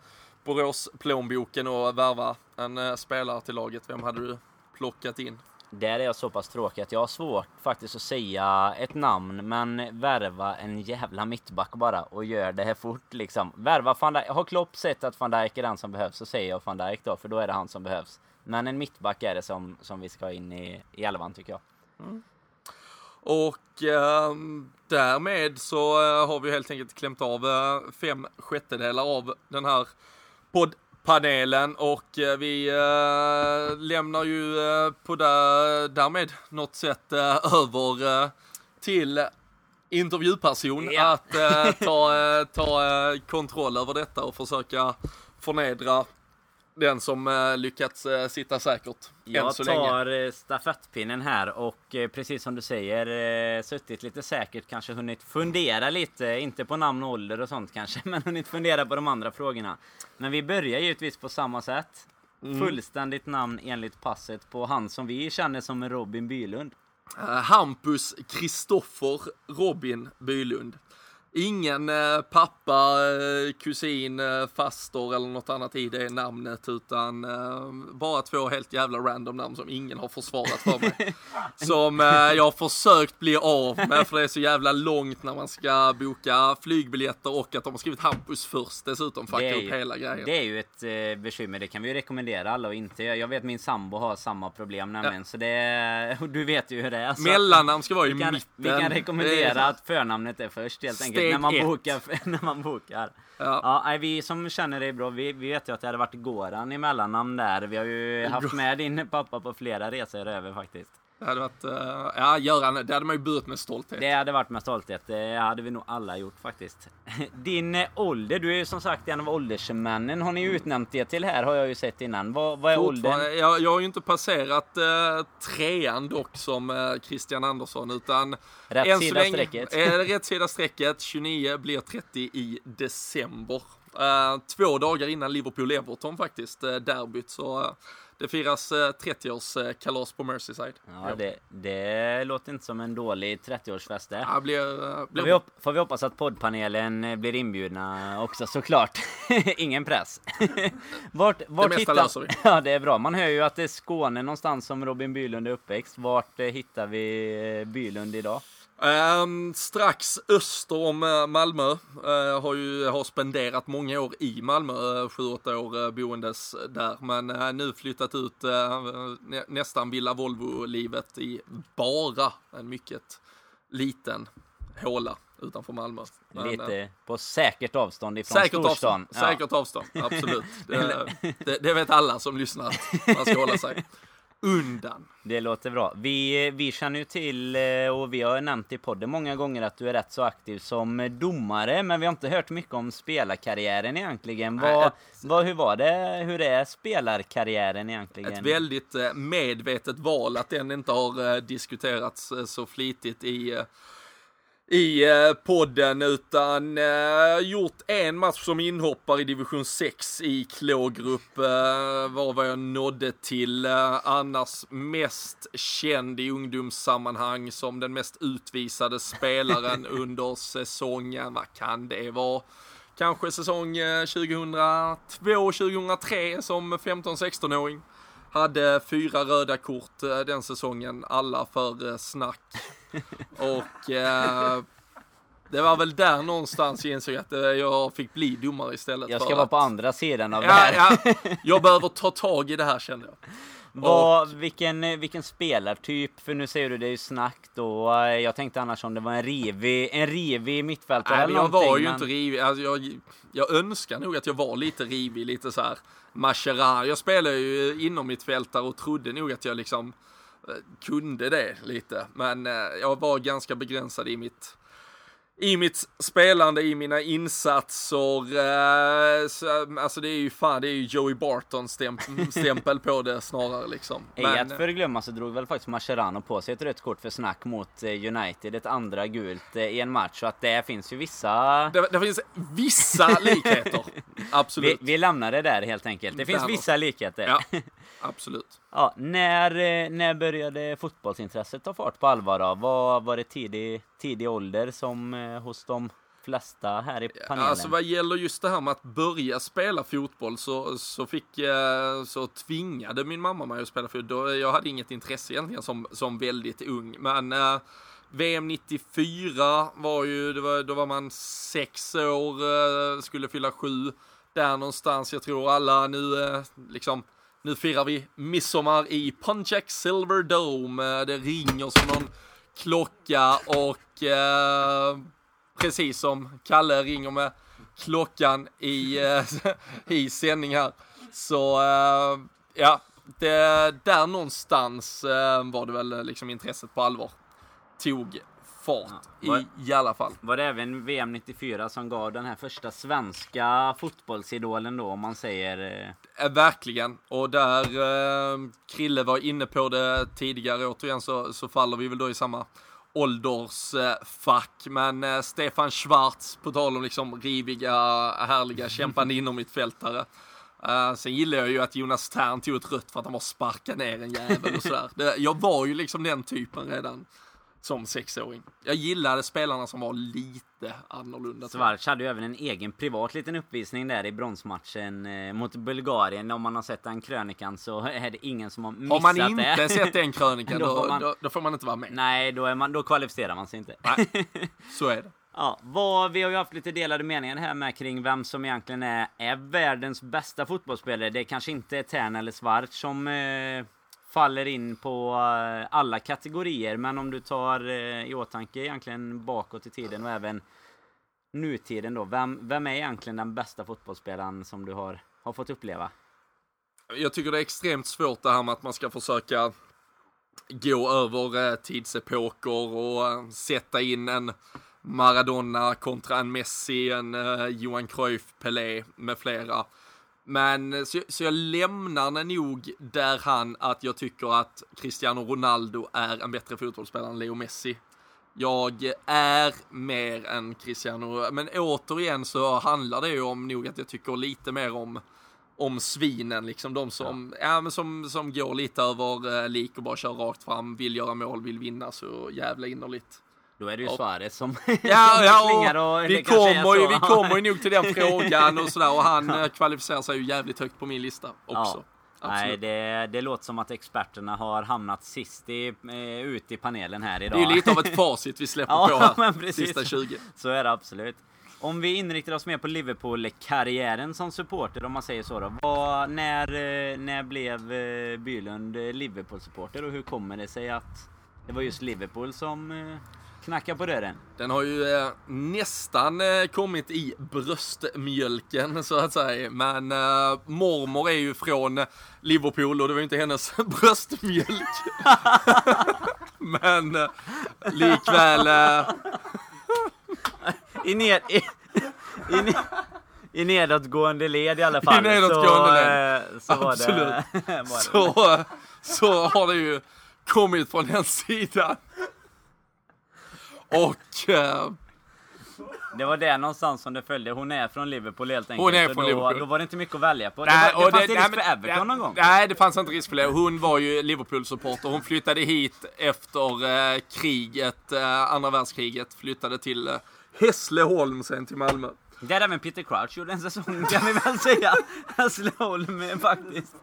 Borås-plånboken och värva en eh, spelare till laget. Vem hade du plockat in? Där är jag så pass tråkig att jag har svårt faktiskt att säga ett namn, men värva en jävla mittback bara och gör det här fort liksom. Värva van Dijk. Har Klopp sett att van Dijk är den som behövs så säger jag van Dijk då, för då är det han som behövs. Men en mittback är det som, som vi ska ha in i, i elvan tycker jag. Mm. Och eh, därmed så eh, har vi helt enkelt klämt av eh, fem sjättedelar av den här poddpanelen och eh, vi eh, lämnar ju eh, på där, därmed något sätt eh, över till intervjuperson Ja. att ta, ta kontroll över detta och försöka förnedra den som eh, lyckats eh, sitta säkert än Jag så länge. tar eh, stafettpinnen här och precis som du säger, suttit lite säkert, kanske hunnit fundera lite, inte på namn och ålder och sånt kanske, *laughs* men hunnit fundera på de andra frågorna. Men vi börjar givetvis på samma sätt. fullständigt namn enligt passet på han som vi känner som Robin Bylund. Hampus Kristoffer Robin Bylund. Ingen eh, pappa, eh, kusin, eh, faster eller något annat i det namnet utan bara två helt jävla random namn som ingen har försvarat för mig. *laughs* som jag har försökt bli av med för det är så jävla långt när man ska boka flygbiljetter och att de har skrivit Hampus först dessutom fuckar upp hela grejen. det är ju ett eh, bekymmer, det kan vi ju rekommendera alla och inte. Jag vet min sambo har samma problem nämligen, så det *laughs* du vet ju hur det är. Så Mellannamn ska vara i vi, kan, mitten. vi kan är rekommendera att förnamnet är först helt enkelt Steg när man, ett. bokar, *laughs* när man bokar. Ja. Ja, nej, vi som känner dig bra, vi, vi vet ju att det hade varit Goran i mellannamn där. Vi har ju *laughs* haft med din pappa på flera resor över faktiskt. Det hade varit, eh, ja Göran, det hade man ju burit med stolthet. Det hade varit med stolthet. Det hade vi nog alla gjort faktiskt. *laughs* Din eh, ålder, du är ju som sagt en av åldersmännen. Har ni utnämnt det till här har jag ju sett innan. Vad, vad är åldern? Jag, jag har ju inte passerat eh, trean dock som eh, Christian Andersson utan Rätt än sida länge- strecket. Eh, *laughs* rätt sida strecket, 29 blir 30 i december. Eh, två dagar innan Liverpool-Everton faktiskt, eh, derbyt. Så eh, det firas eh, 30-årskalas på Merseyside. Ja, det, det låter inte som en dålig 30-årsfest det. Ja, det blir, eh, Får blir vi, hop- får vi hoppas att poddpanelen eh, blir inbjudna också såklart. *laughs* Ingen press. *laughs* vart vart mesta hittar... löser vi. *laughs* Ja, det är bra. Man hör ju att det är Skåne någonstans som Robin Bylund är uppväxt. Vart eh, hittar vi eh, Bylund idag? Ehm, strax öster om eh, Malmö. Eh, har ju har spenderat många år i Malmö, uh, sju, åtta år uh, boendes där. Men eh, nu flyttat ut eh, nä, nästan Villa Volvo-livet i bara en mycket liten håla utanför Malmö. Men, eh, Lite på säkert avstånd ifrån Säkert storstan. avstånd, säkert avstånd, absolut. *laughs* Det, det, det vet alla som lyssnar, att man ska hålla sig undan. Det låter bra. Vi, vi känner ju till eh, och vi har nämnt i podden många gånger att du är rätt så aktiv som domare, men vi har inte hört mycket om spelarkarriären egentligen. Nej, Vad, ett- vad, hur var det? Hur är spelarkarriären egentligen? Ett väldigt eh, medvetet val att den inte har eh, diskuterats så flitigt i, i eh, podden utan eh, gjort en match som inhoppare i division 6 i klågrupp eh, var vad jag nådde till. Eh, annars mest känd i ungdomssammanhang som den mest utvisade spelaren *laughs* under säsongen. Vad kan det vara? Kanske säsong eh, 2002-2003 som 15-16-åring. Hade fyra röda kort eh, den säsongen, alla för eh, snack. Och eh, det var väl där någonstans jag insåg att eh, jag fick bli domare istället. Jag ska vara att- på andra sidan av det Ja, här. ja, *laughs* jag behöver ta tag i det här kände jag. Vad, vilken, eh, vilken spelartyp? För nu säger du det är ju snack då. Eh, Jag tänkte annars om det var en rivig, en rivig mittfältare eller men jag någonting, var ju men- inte rivig. Alltså, jag, jag önskar nog att jag var lite rivig, lite så här Mascherano. Jag spelade ju inom mitt fältare och trodde nog att jag liksom kunde det lite. Men eh, jag var ganska begränsad i mitt i mitt spelande, i mina insatser. Eh, så, alltså det är ju fan, det är ju Joey Barton stämp- *laughs* stämpel på det snarare liksom. Ej att Men, förglömma så drog väl faktiskt Mascherano på sig ett rött kort för snack mot eh, United, ett andra gult eh, i en match. Så att det finns ju vissa... det, det finns vissa *laughs* likheter. Vi, Absolut. vi lämnar det där helt enkelt. Det finns vissa likheter. Ja, *laughs* absolut. Ja, när, eh, när började fotbollsintresset ta fart på allvar då? Vad var det tidig, tidig ålder som eh, hos de flesta här i panelen? Alltså vad gäller just det här med att börja spela fotboll så, så fick så tvingade min mamma mig att spela fotboll. Jag hade inget intresse egentligen som, som väldigt ung. Men eh, VM 94 var ju, var, då var man sex år, eh, skulle fylla sju. Där någonstans, jag tror alla nu eh, liksom nu firar vi midsommar i Pontiac Silver Dome. Eh, det ringer som någon klocka och eh, precis som Kalle ringer med klockan i, eh, *laughs* i sändning här. Så eh, ja, det, där någonstans eh, var det väl eh, liksom intresset på allvar tog fart Ja. i, i alla fall. Var det även VM 94 som gav den här första svenska fotbollsidolen då om man säger... eh, Eh, Verkligen. Och där eh, Krille var inne på det tidigare, återigen så, så faller vi väl då i samma åldersfack. Men eh, Stefan Schwarz, på tal om liksom riviga, härliga, *laughs* kämpande inom mitt fältare Uh, sen gillar jag ju att Jonas Tern tog ett rött för att han var sparka ner en jävel och sådär. *laughs* Det, jag var ju liksom den typen redan som sexåring. Jag gillade spelarna som var lite annorlunda. Svarts hade ju även en egen privat liten uppvisning där i bronsmatchen eh, mot Bulgarien. Om man har sett den krönikan så *laughs* är det ingen som har missat Har man inte det. *laughs* sett den krönikan Då då, får man- då, då får man inte vara med. Nej, då, är man, då kvalificerar man sig inte. *laughs* Så är det. Ja, vad, vi har ju haft lite delade meningar här med kring vem som egentligen är, är världens bästa fotbollsspelare. Det kanske inte är Tern eller Svart som eh, faller in på eh, alla kategorier. Men om du tar eh, i åtanke egentligen bakåt i tiden och även nutiden då. Vem, vem är egentligen den bästa fotbollsspelaren som du har, har fått uppleva? Jag tycker det är extremt svårt det här med att man ska försöka gå över eh, tidsepoker och sätta in en Maradona kontra en Messi, en Johan Cruyff, Pelé med flera. Men eh, så, så jag lämnar nog där han att jag tycker att Cristiano Ronaldo är en bättre fotbollsspelare än Leo Messi. Jag är mer än Cristiano, men återigen så handlar det ju om nog att jag tycker lite mer om om svinen, liksom de som, ja. men som, som går lite över eh, lik och bara kör rakt fram, vill göra mål, vill vinna så jävla innerligt. Då är det ju Ja. Suarez som, *laughs* Ja, som ja och och vi det kommer, ju, vi kommer ju nog till den *laughs* frågan och sådär och han eh, kvalificerar sig ju jävligt högt på min lista också. Nej, Absolut. det, det låter som att experterna har hamnat sist i, eh, ut i panelen här Det idag. är ju lite av ett facit vi släpper *laughs* Ja, på här, men precis. sista 20. Så är det absolut. Om vi inriktar oss mer på Liverpool-karriären som supporter, om man säger så då. Vad, när, eh, när blev Bylund Liverpool-supporter och hur kommer det sig att det var just Liverpool som knackade på dörren? Den har ju eh, nästan eh, kommit i bröstmjölken så att säga. Men eh, mormor är ju från Liverpool och det var ju inte hennes *laughs* bröstmjölk. *laughs* Men eh, likväl, eh, I, ned, i, i, ne- i nedåtgående led i alla fall. I nedåtgående så, led. eh, Så var Absolut. det, *laughs* var det. så, så har det ju kommit från den sidan. Och eh, Det var där någonstans som det följde. Hon är från Liverpool helt enkelt. Hon är från då, Liverpool. Då var det inte mycket att välja på. Nej, det, var, det fanns det, nej, risk för men- Everton ja, någon gång. Nej, det fanns inte risk för det. Hon var ju Liverpool-supporter. Hon flyttade hit efter eh, kriget, eh, andra världskriget. Flyttade till eh, Hässleholm sen till Malmö. Där även Peter Crouch gjorde en säsong kan vi väl säga. Hässleholm eh, faktiskt.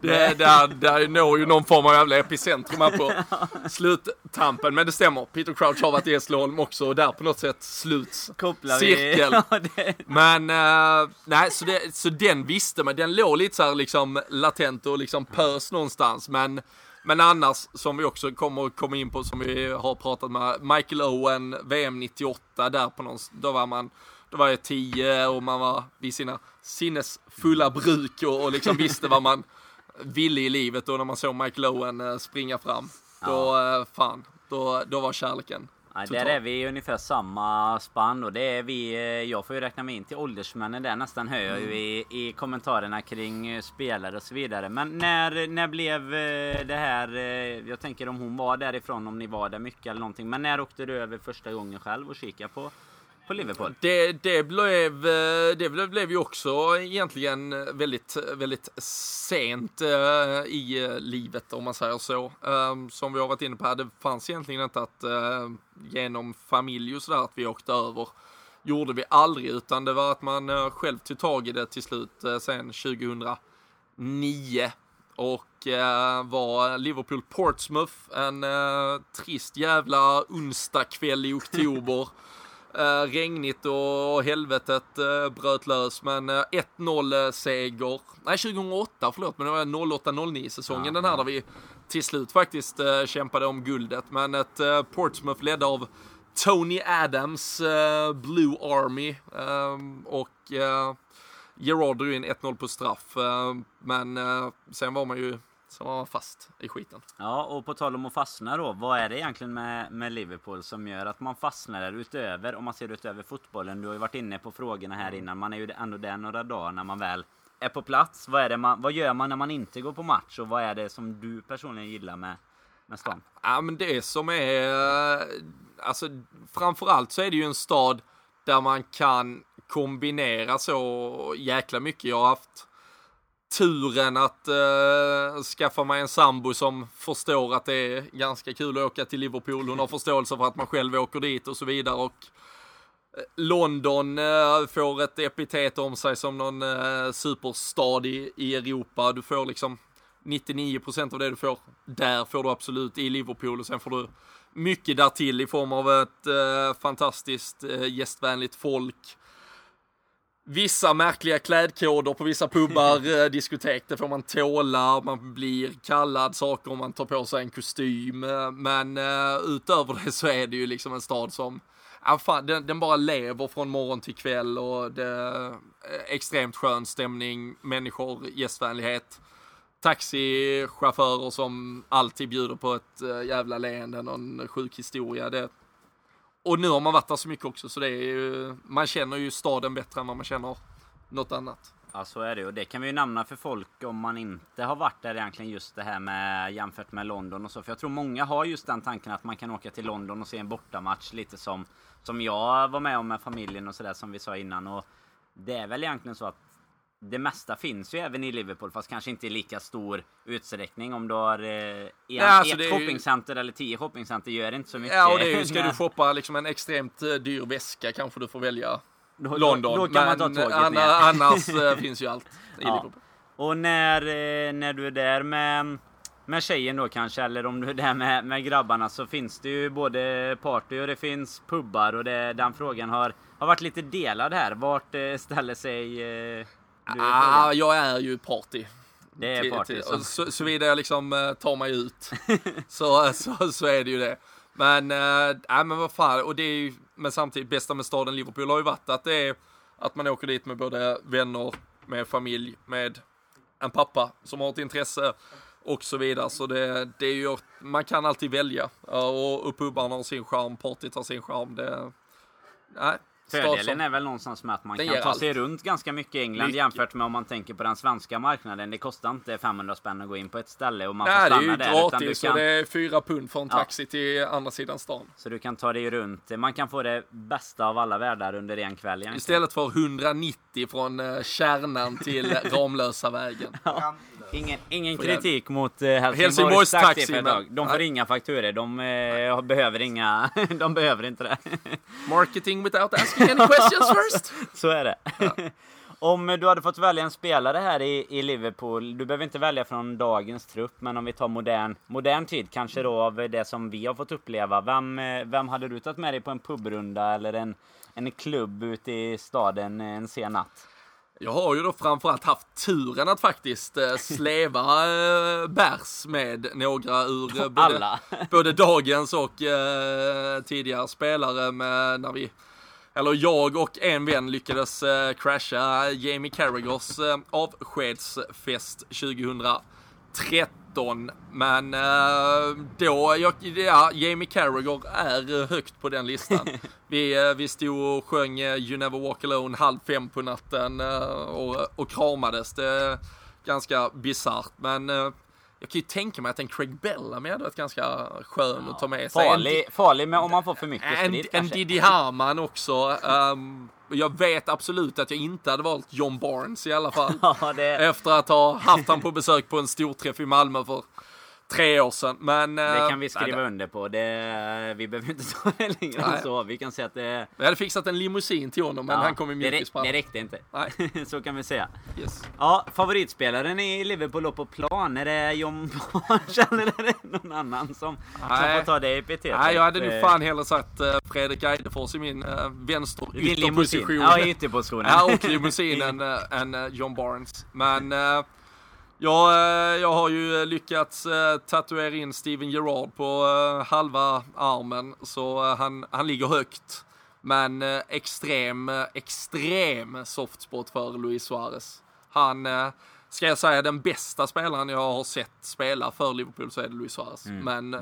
Det, där, där når ju någon form av jävla epicentrum här på *laughs* sluttampen. Men det stämmer. Peter Crouch har varit i Hässleholm också och där på något sätt sluts Kopplar cirkel. *laughs* Ja, det, Men eh, nej, så, det, så den visste man. Den låg lite så här liksom latent och liksom pös någonstans. Men, men annars, som vi också kommer att komma in på, som vi har pratat med, Michael Owen, VM 98, där på någon, då var man, då var jag 10 och man var vid sina sinnesfulla bruk och, och liksom visste vad man ville i livet. Och när man såg Michael Owen eh, springa fram, då, eh, fan, då, då var kärleken total. där är vi i ungefär samma spann och det är vi, eh, jag får ju räkna mig in till åldersmännen där nästan hör jag ju i, i kommentarerna kring spelare och så vidare. Men när, när blev det här, jag tänker om hon var därifrån, om ni var där mycket eller någonting. Men när åkte du över första gången själv och kika på, på Liverpool? Det, det, blev, eh, det blev, ju också egentligen väldigt, väldigt sent eh, i eh, livet om man säger så. Eh, Som vi har varit inne på det fanns egentligen inte att genom familj och sådär att vi åkte över. Gjorde vi aldrig utan det var att man själv tog tag i det till slut sen 2009. Och eh, var Liverpool Portsmouth en eh, trist jävla onsdagkväll i oktober. *laughs* Eh, regnigt och helvetet eh, bröt lös, men eh, 1-0 seger. Nej, 2008, förlåt, men det var 08-09 säsongen den här där vi till slut faktiskt eh, kämpade om guldet. Men ett eh, Portsmouth ledd av Tony Adams, eh, Blue Army eh, och eh, Gerard drog in 1-0 på straff. Eh, men eh, sen var man ju sen var man fast i skiten. Ja, och på tal om att fastna då. Vad är det egentligen med, med Liverpool som gör att man fastnar där utöver, om man ser utöver fotbollen? Du har ju varit inne på frågorna här innan. Man är ju ändå där några dagar när man väl är på plats. Vad, är det man, vad gör man när man inte går på match? Och vad är det som du personligen gillar med, med stan? Ja, men det som är, eh, alltså framförallt så är det ju en stad där man kan kombinera så jäkla mycket. Jag har haft turen att eh, skaffa mig en sambo som förstår att det är ganska kul att åka till Liverpool. Hon har förståelse för att man själv åker dit och så vidare. Och eh, London eh, får ett epitet om sig som någon eh, superstad i, i Europa. Du får liksom 99% av det du får där får du absolut i Liverpool och sen får du mycket därtill i form av ett eh, fantastiskt eh, gästvänligt folk. Vissa märkliga klädkoder på vissa pubbar, *laughs* eh, diskotek, det får man tåla, man blir kallad saker om man tar på sig en kostym. eh, Men eh, utöver det så är det ju liksom en stad som, ja fan, den, den bara lever från morgon till kväll och det är extremt skön stämning, människor, gästvänlighet taxichaufförer som alltid bjuder på ett jävla leende, någon sjuk historia. Det... Och nu har man varit där så mycket också så det är ju, man känner ju staden bättre än vad man känner något annat. Ja så är det och det kan vi ju nämna för folk om man inte har varit där egentligen just det här med jämfört med London och så. För jag tror många har just den tanken att man kan åka till London och se en bortamatch lite som som jag var med om med familjen och sådär som vi sa innan. Och det är väl egentligen så att det mesta finns ju även i Liverpool fast kanske inte i lika stor utsträckning. Om du har eh, en, Ja, alltså ett är ju- shoppingcenter eller tio shoppingcenter gör inte så mycket. Ja och det är ju, ska Men du *laughs* shoppa liksom en extremt eh, dyr väska kanske du får välja då, London. Då, då kan man ta Men tåget anna, ner. *laughs* annars eh, *laughs* finns ju allt i Ja. Liverpool. Och när, eh, när du är där med, med tjejen då kanske, eller om du är där med, med grabbarna så finns det ju både party och det finns pubbar och det, den frågan har, har varit lite delad här. Vart eh, ställer sig eh, du Ah, frågan? jag är ju party. Det är party. till- Så. såvida jag liksom eh, tar mig ut *laughs* så, så, så är det ju det. Men, äh, men vad fan, och det är ju, men samtidigt bästa med staden Liverpool har ju varit att det är att man åker dit med både vänner, med familj, med en pappa som har ett intresse och så vidare. Så det, det är ju, man kan alltid välja. Ja, Och, och pubbarna har sin charm, partyt har sin charm. Det, nej, Fördelen som- är väl någonstans med att man kan ta sig allt. runt ganska mycket i England Mycket. jämfört med om man tänker på den svenska marknaden. Det kostar inte 500 spänn att gå in på ett ställe och man Nej, får det är stanna ju där. Gratis kan, och det är fyra pund för en Ja. taxi till andra sidan stan. Så du kan ta dig runt. Man kan få det bästa av alla världar under en kväll egentligen. Istället för 190 från eh, kärnan till *laughs* Ramlösa vägen. Ingen, ingen jag- kritik mot eh, Helsingborgs, Helsingborgs taxi, taxi, för ett men- tag. De får inga fakturer. De eh, behöver inga. *laughs* de behöver inte det. Marketing without asking any questions first. *laughs* Så är det. Om du hade fått välja en spelare här i, i Liverpool, du behöver inte välja från dagens trupp, men om vi tar modern, modern tid, kanske då av det som vi har fått uppleva. Vem, eh, vem hade du tagit med dig på en pubrunda eller en, en klubb ute i staden en sen natt? Jag har ju då framförallt haft turen att faktiskt eh, släva eh, bärs med några ur både, Alla. både dagens och eh, tidigare spelare med när vi eller jag och en vän lyckades eh, crasha Jamie Carragers eh, avskedsfest 2013. Men eh, då, jag, ja, Jamie Carragher är eh, högt på den listan. *laughs* vi, eh, vi stod och sjöng eh, You Never Walk Alone halv fem på natten och, och kramades. Det är ganska bisarrt men jag kan ju tänka mig att en Craig Bellamy hade varit ganska skön att ta med sig. En- Farlig, farlig med om man får för mycket en, sprit en. Didi Hamann också. Um, jag vet absolut att jag inte hade valt John Barnes i alla fall. *laughs* Ja, det, Efter att ha haft han på besök på en storträff i Malmö för tre år sedan. Men, det eh, kan vi skriva nej, under på. Det, vi behöver inte *laughs* ta det längre än så. Vi kan säga att det... Vi hade fixat en limousin till honom, men ja, han kom i rä- det mjukisbrallor. räckte inte. Nej, *laughs* så kan vi säga. yes. Ja, favoritspelaren i Liverpool på plan, är det John Barnes *laughs* eller är det någon annan som, som Nej. får ta det epitetet? Nej, jag hade Eh, nog fan hellre sagt eh, Fredrik Eidefors i min uh, vänster ytterposition. Ja, ytterpositionen. Ja, och limousinen äh, än äh, John Barnes. Men äh, jag, äh, jag har ju lyckats äh, tatuera in Steven Gerrard på äh, halva armen, så han, han ligger högt. Men extrem, extrem softspot för Luis Suarez. Han, ska jag säga den bästa spelaren jag har sett spela för Liverpool så är det Luis Suarez. Men äh,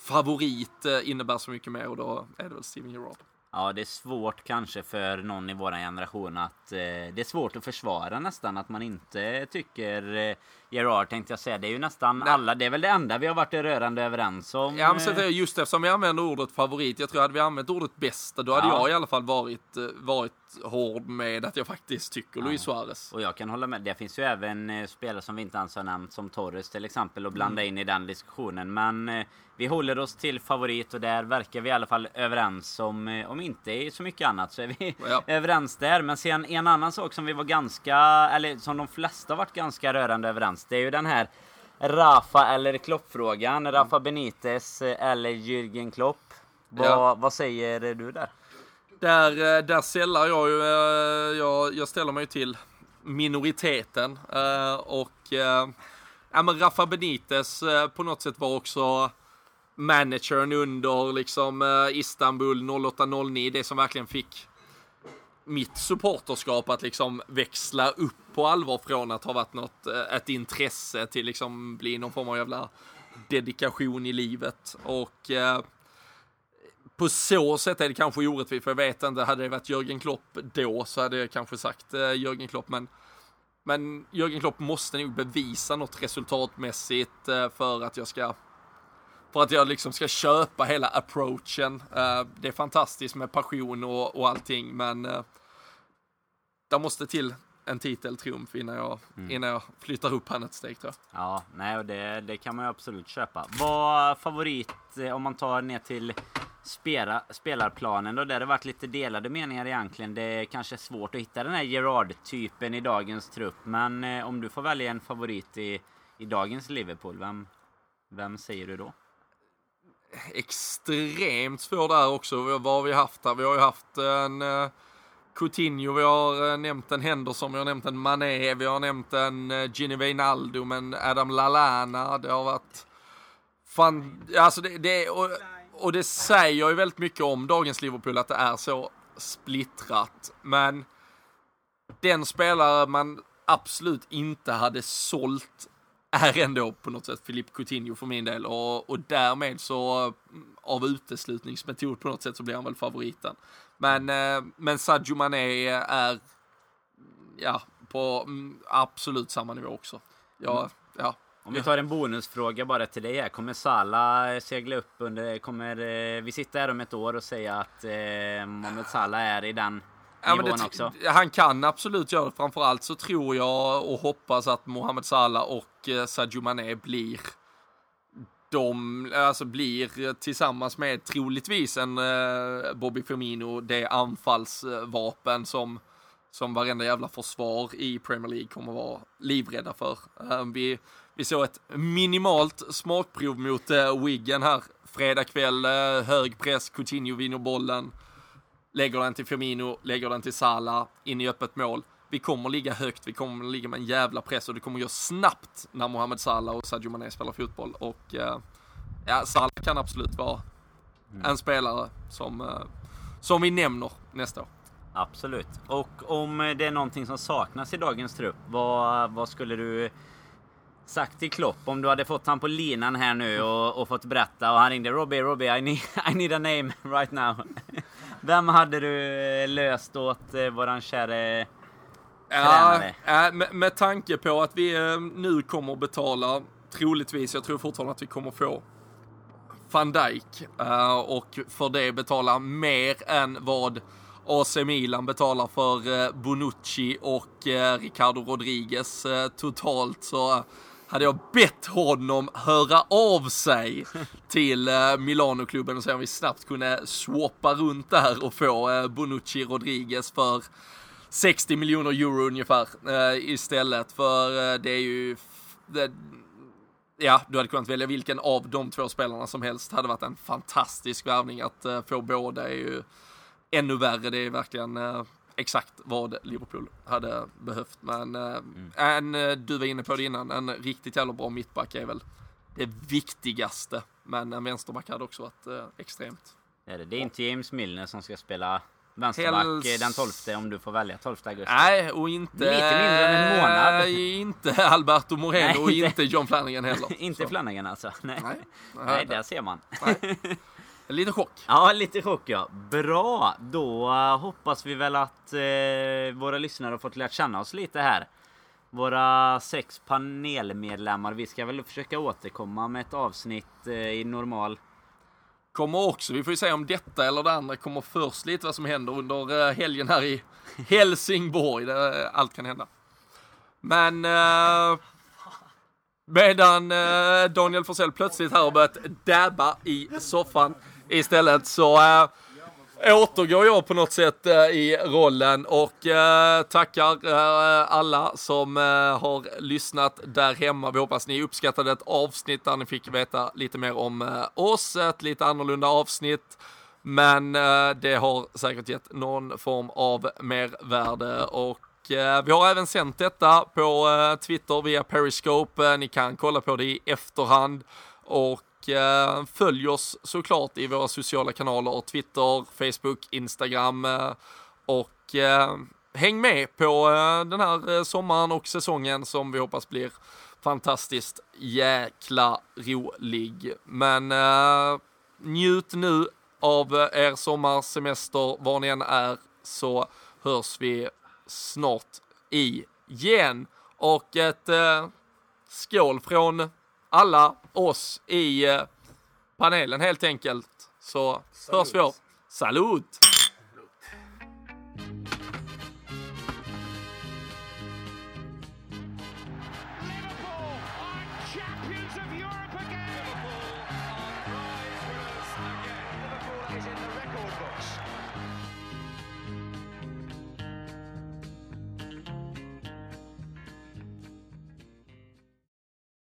favorit innebär så mycket mer och då är det väl Steven Gerrard. Ja, det är svårt kanske för någon i våran generation att... Eh, det är svårt att försvara nästan att man inte tycker... Eh, Gerard tänkte jag säga. Det är ju nästan alla. Det är väl det enda vi har varit rörande överens om. Ja, men så det just eftersom vi använder ordet favorit. Jag tror hade vi använt ordet bästa, då hade Ja. jag i alla fall varit, eh, varit hård med att jag faktiskt tycker Luis Suarez. Och jag kan hålla med. Det finns ju även eh, spelare som vi inte ens har nämnt som Torres till exempel och blanda Mm. in i den diskussionen. Men eh, vi håller oss till favorit och där verkar vi i alla fall överens om, om inte så mycket annat så är vi *laughs* Ja. *laughs* överens där. Men sen en annan sak som vi var ganska, eller som de flesta har varit ganska rörande överens. Det är ju den här Rafa eller Klopp-frågan. Rafa Benitez eh, eller Jürgen Klopp. Vad, Ja. vad säger du där? Där, eh, där sällar jag ju, eh, jag, jag ställer mig ju till minoriteten. Och ja, men Rafa Benitez på något sätt var också managern under liksom Istanbul 0809, det som verkligen fick mitt supporterskap att liksom växla upp på allvar från att ha varit något, eh, ett intresse till liksom bli någon form av jävla dedikation i livet. Och eh, på så sätt är det kanske orättvist, för jag vet inte, hade det varit Jörgen Klopp då så hade jag kanske sagt eh, Jörgen Klopp, men men Jörgen Klopp måste nog bevisa något resultatmässigt eh, för att jag ska för att jag liksom ska köpa hela approachen. Eh, det är fantastiskt med passion och, och allting, men uh, det måste till en titeltriumf innan jag, innan jag flyttar upp han ett steg tror jag. Ja, nej, och det, det kan man ju absolut köpa. Vad favorit eh, om man tar ner till spela, spelarplanen då, där det varit lite delade meningar egentligen. Det är kanske svårt att hitta den här Gerard-typen i dagens trupp, men eh, om du får välja en favorit i, i dagens Liverpool, vem, vem säger du då? Extremt svår där också. Vad har vi haft där? Vi har ju haft en eh, Coutinho, vi har eh, nämnt en Henderson, vi har nämnt en Mané, vi har nämnt en eh, Gini Wijnaldum, en Adam Lallana. Det har varit fan, alltså det, det och, och det säger ju väldigt mycket om dagens Liverpool att det är så splittrat. Men den spelare man absolut inte hade sålt är ändå på något sätt Filip Coutinho för min del och, och därmed så mm, av uteslutningsmetod på något sätt så blir han väl favoriten. Men, eh, men Sadio Mané är ja, på mm, absolut samma nivå också. Ja, ja. Om vi tar en bonusfråga bara till dig här. Kommer Salah segla upp under... Kommer eh, vi sitta här om ett år och säga att eh, Mohamed Salah är i den Ja, nivån det, också? Han kan absolut göra det. Framförallt så tror jag och hoppas att Mohamed Salah och eh, Sadio Mané blir de, alltså blir tillsammans med troligtvis en eh, Bobby Firmino det anfallsvapen som som varenda jävla försvar i Premier League kommer vara livrädda för. Eh, vi, vi såg ett minimalt smakprov mot Wiggen här fredag kväll, hög press, Coutinho vinner bollen lägger den till Firmino, lägger den till Salah, in i öppet mål. Vi kommer ligga högt, vi kommer ligga med en jävla press och det kommer gå snabbt när Mohamed Salah och Sadio Mané spelar fotboll. Och eh, ja, Salah kan absolut vara en spelare som, eh, som vi nämner nästa år. Absolut. Och om det är någonting som saknas i dagens trupp, vad, vad skulle du sagt till Klopp om du hade fått han på linan här nu och, och fått berätta och han ringde Robbie, Robbie, I need, *laughs* I need a name *laughs* right now. *laughs* Vem hade du eh, löst åt eh, våran käre tränare? ja, med, med tanke på att vi eh, nu kommer att betala, troligtvis, jag tror fortfarande att vi kommer få van Dijk eh, och för det betala mer än vad AC Milan betalar för Bonucci och Ricardo Rodriguez totalt så hade jag bett honom höra av sig till Milanoklubben Milano-klubben och se om vi snabbt kunde swappa runt där och få eh, Bonucci Rodriguez för 60 miljoner euro ungefär eh, istället för det är ju det, Ja, du hade kunnat välja vilken av de två spelarna som helst. Det hade varit en fantastisk värvning att få båda är ju ännu värre. Det är verkligen exakt vad Liverpool hade behövt. Men eh, en, eh, du var inne på det innan, en riktigt jävla bra mittback är väl det viktigaste. Men en vänsterback hade också varit eh, extremt. Det är, det. det är inte James Milner som ska spela vänsterback Helst- den 12 om du får välja 12 augusti. Nej, och inte... Lite mindre än en månad. Inte Alberto Moreno *laughs* och inte- inte John Flanagan heller. *laughs* inte Så, Flanagan alltså. Nej, Nej, Nej där ser man. *laughs* Lite chock. Ja, lite chock ja. Bra! Då eh, hoppas vi väl att eh, våra lyssnare har fått lärt känna oss lite här. våra sex panelmedlemmar. Vi ska väl försöka återkomma med ett avsnitt eh, i normal kommer också, vi får ju se om detta eller det andra kommer först lite vad som händer under eh, helgen här i Helsingborg. Det, allt kan hända. Men eh, medan eh, Daniel Forsell plötsligt här har börjat dabba i soffan istället så äh, återgår jag på något sätt äh, i rollen och äh, tackar äh, alla som har lyssnat där hemma. Vi hoppas ni uppskattade ett avsnitt där ni fick veta lite mer om oss, ett lite annorlunda avsnitt. Men det har säkert gett någon form av mervärde och vi har även sänt detta på Twitter via Periscope. Ni kan kolla på det i efterhand och eh, följ oss såklart i våra sociala kanaler, Twitter, Facebook, Instagram eh, och eh, häng med på eh, den här eh, sommaren och säsongen som vi hoppas blir fantastiskt jäkla rolig. Men eh, njut nu av er sommarsemester var ni än är så hörs vi snart igen. Och ett eh, skål från alla oss i eh, panelen helt enkelt. Så hörs vi av. Salut!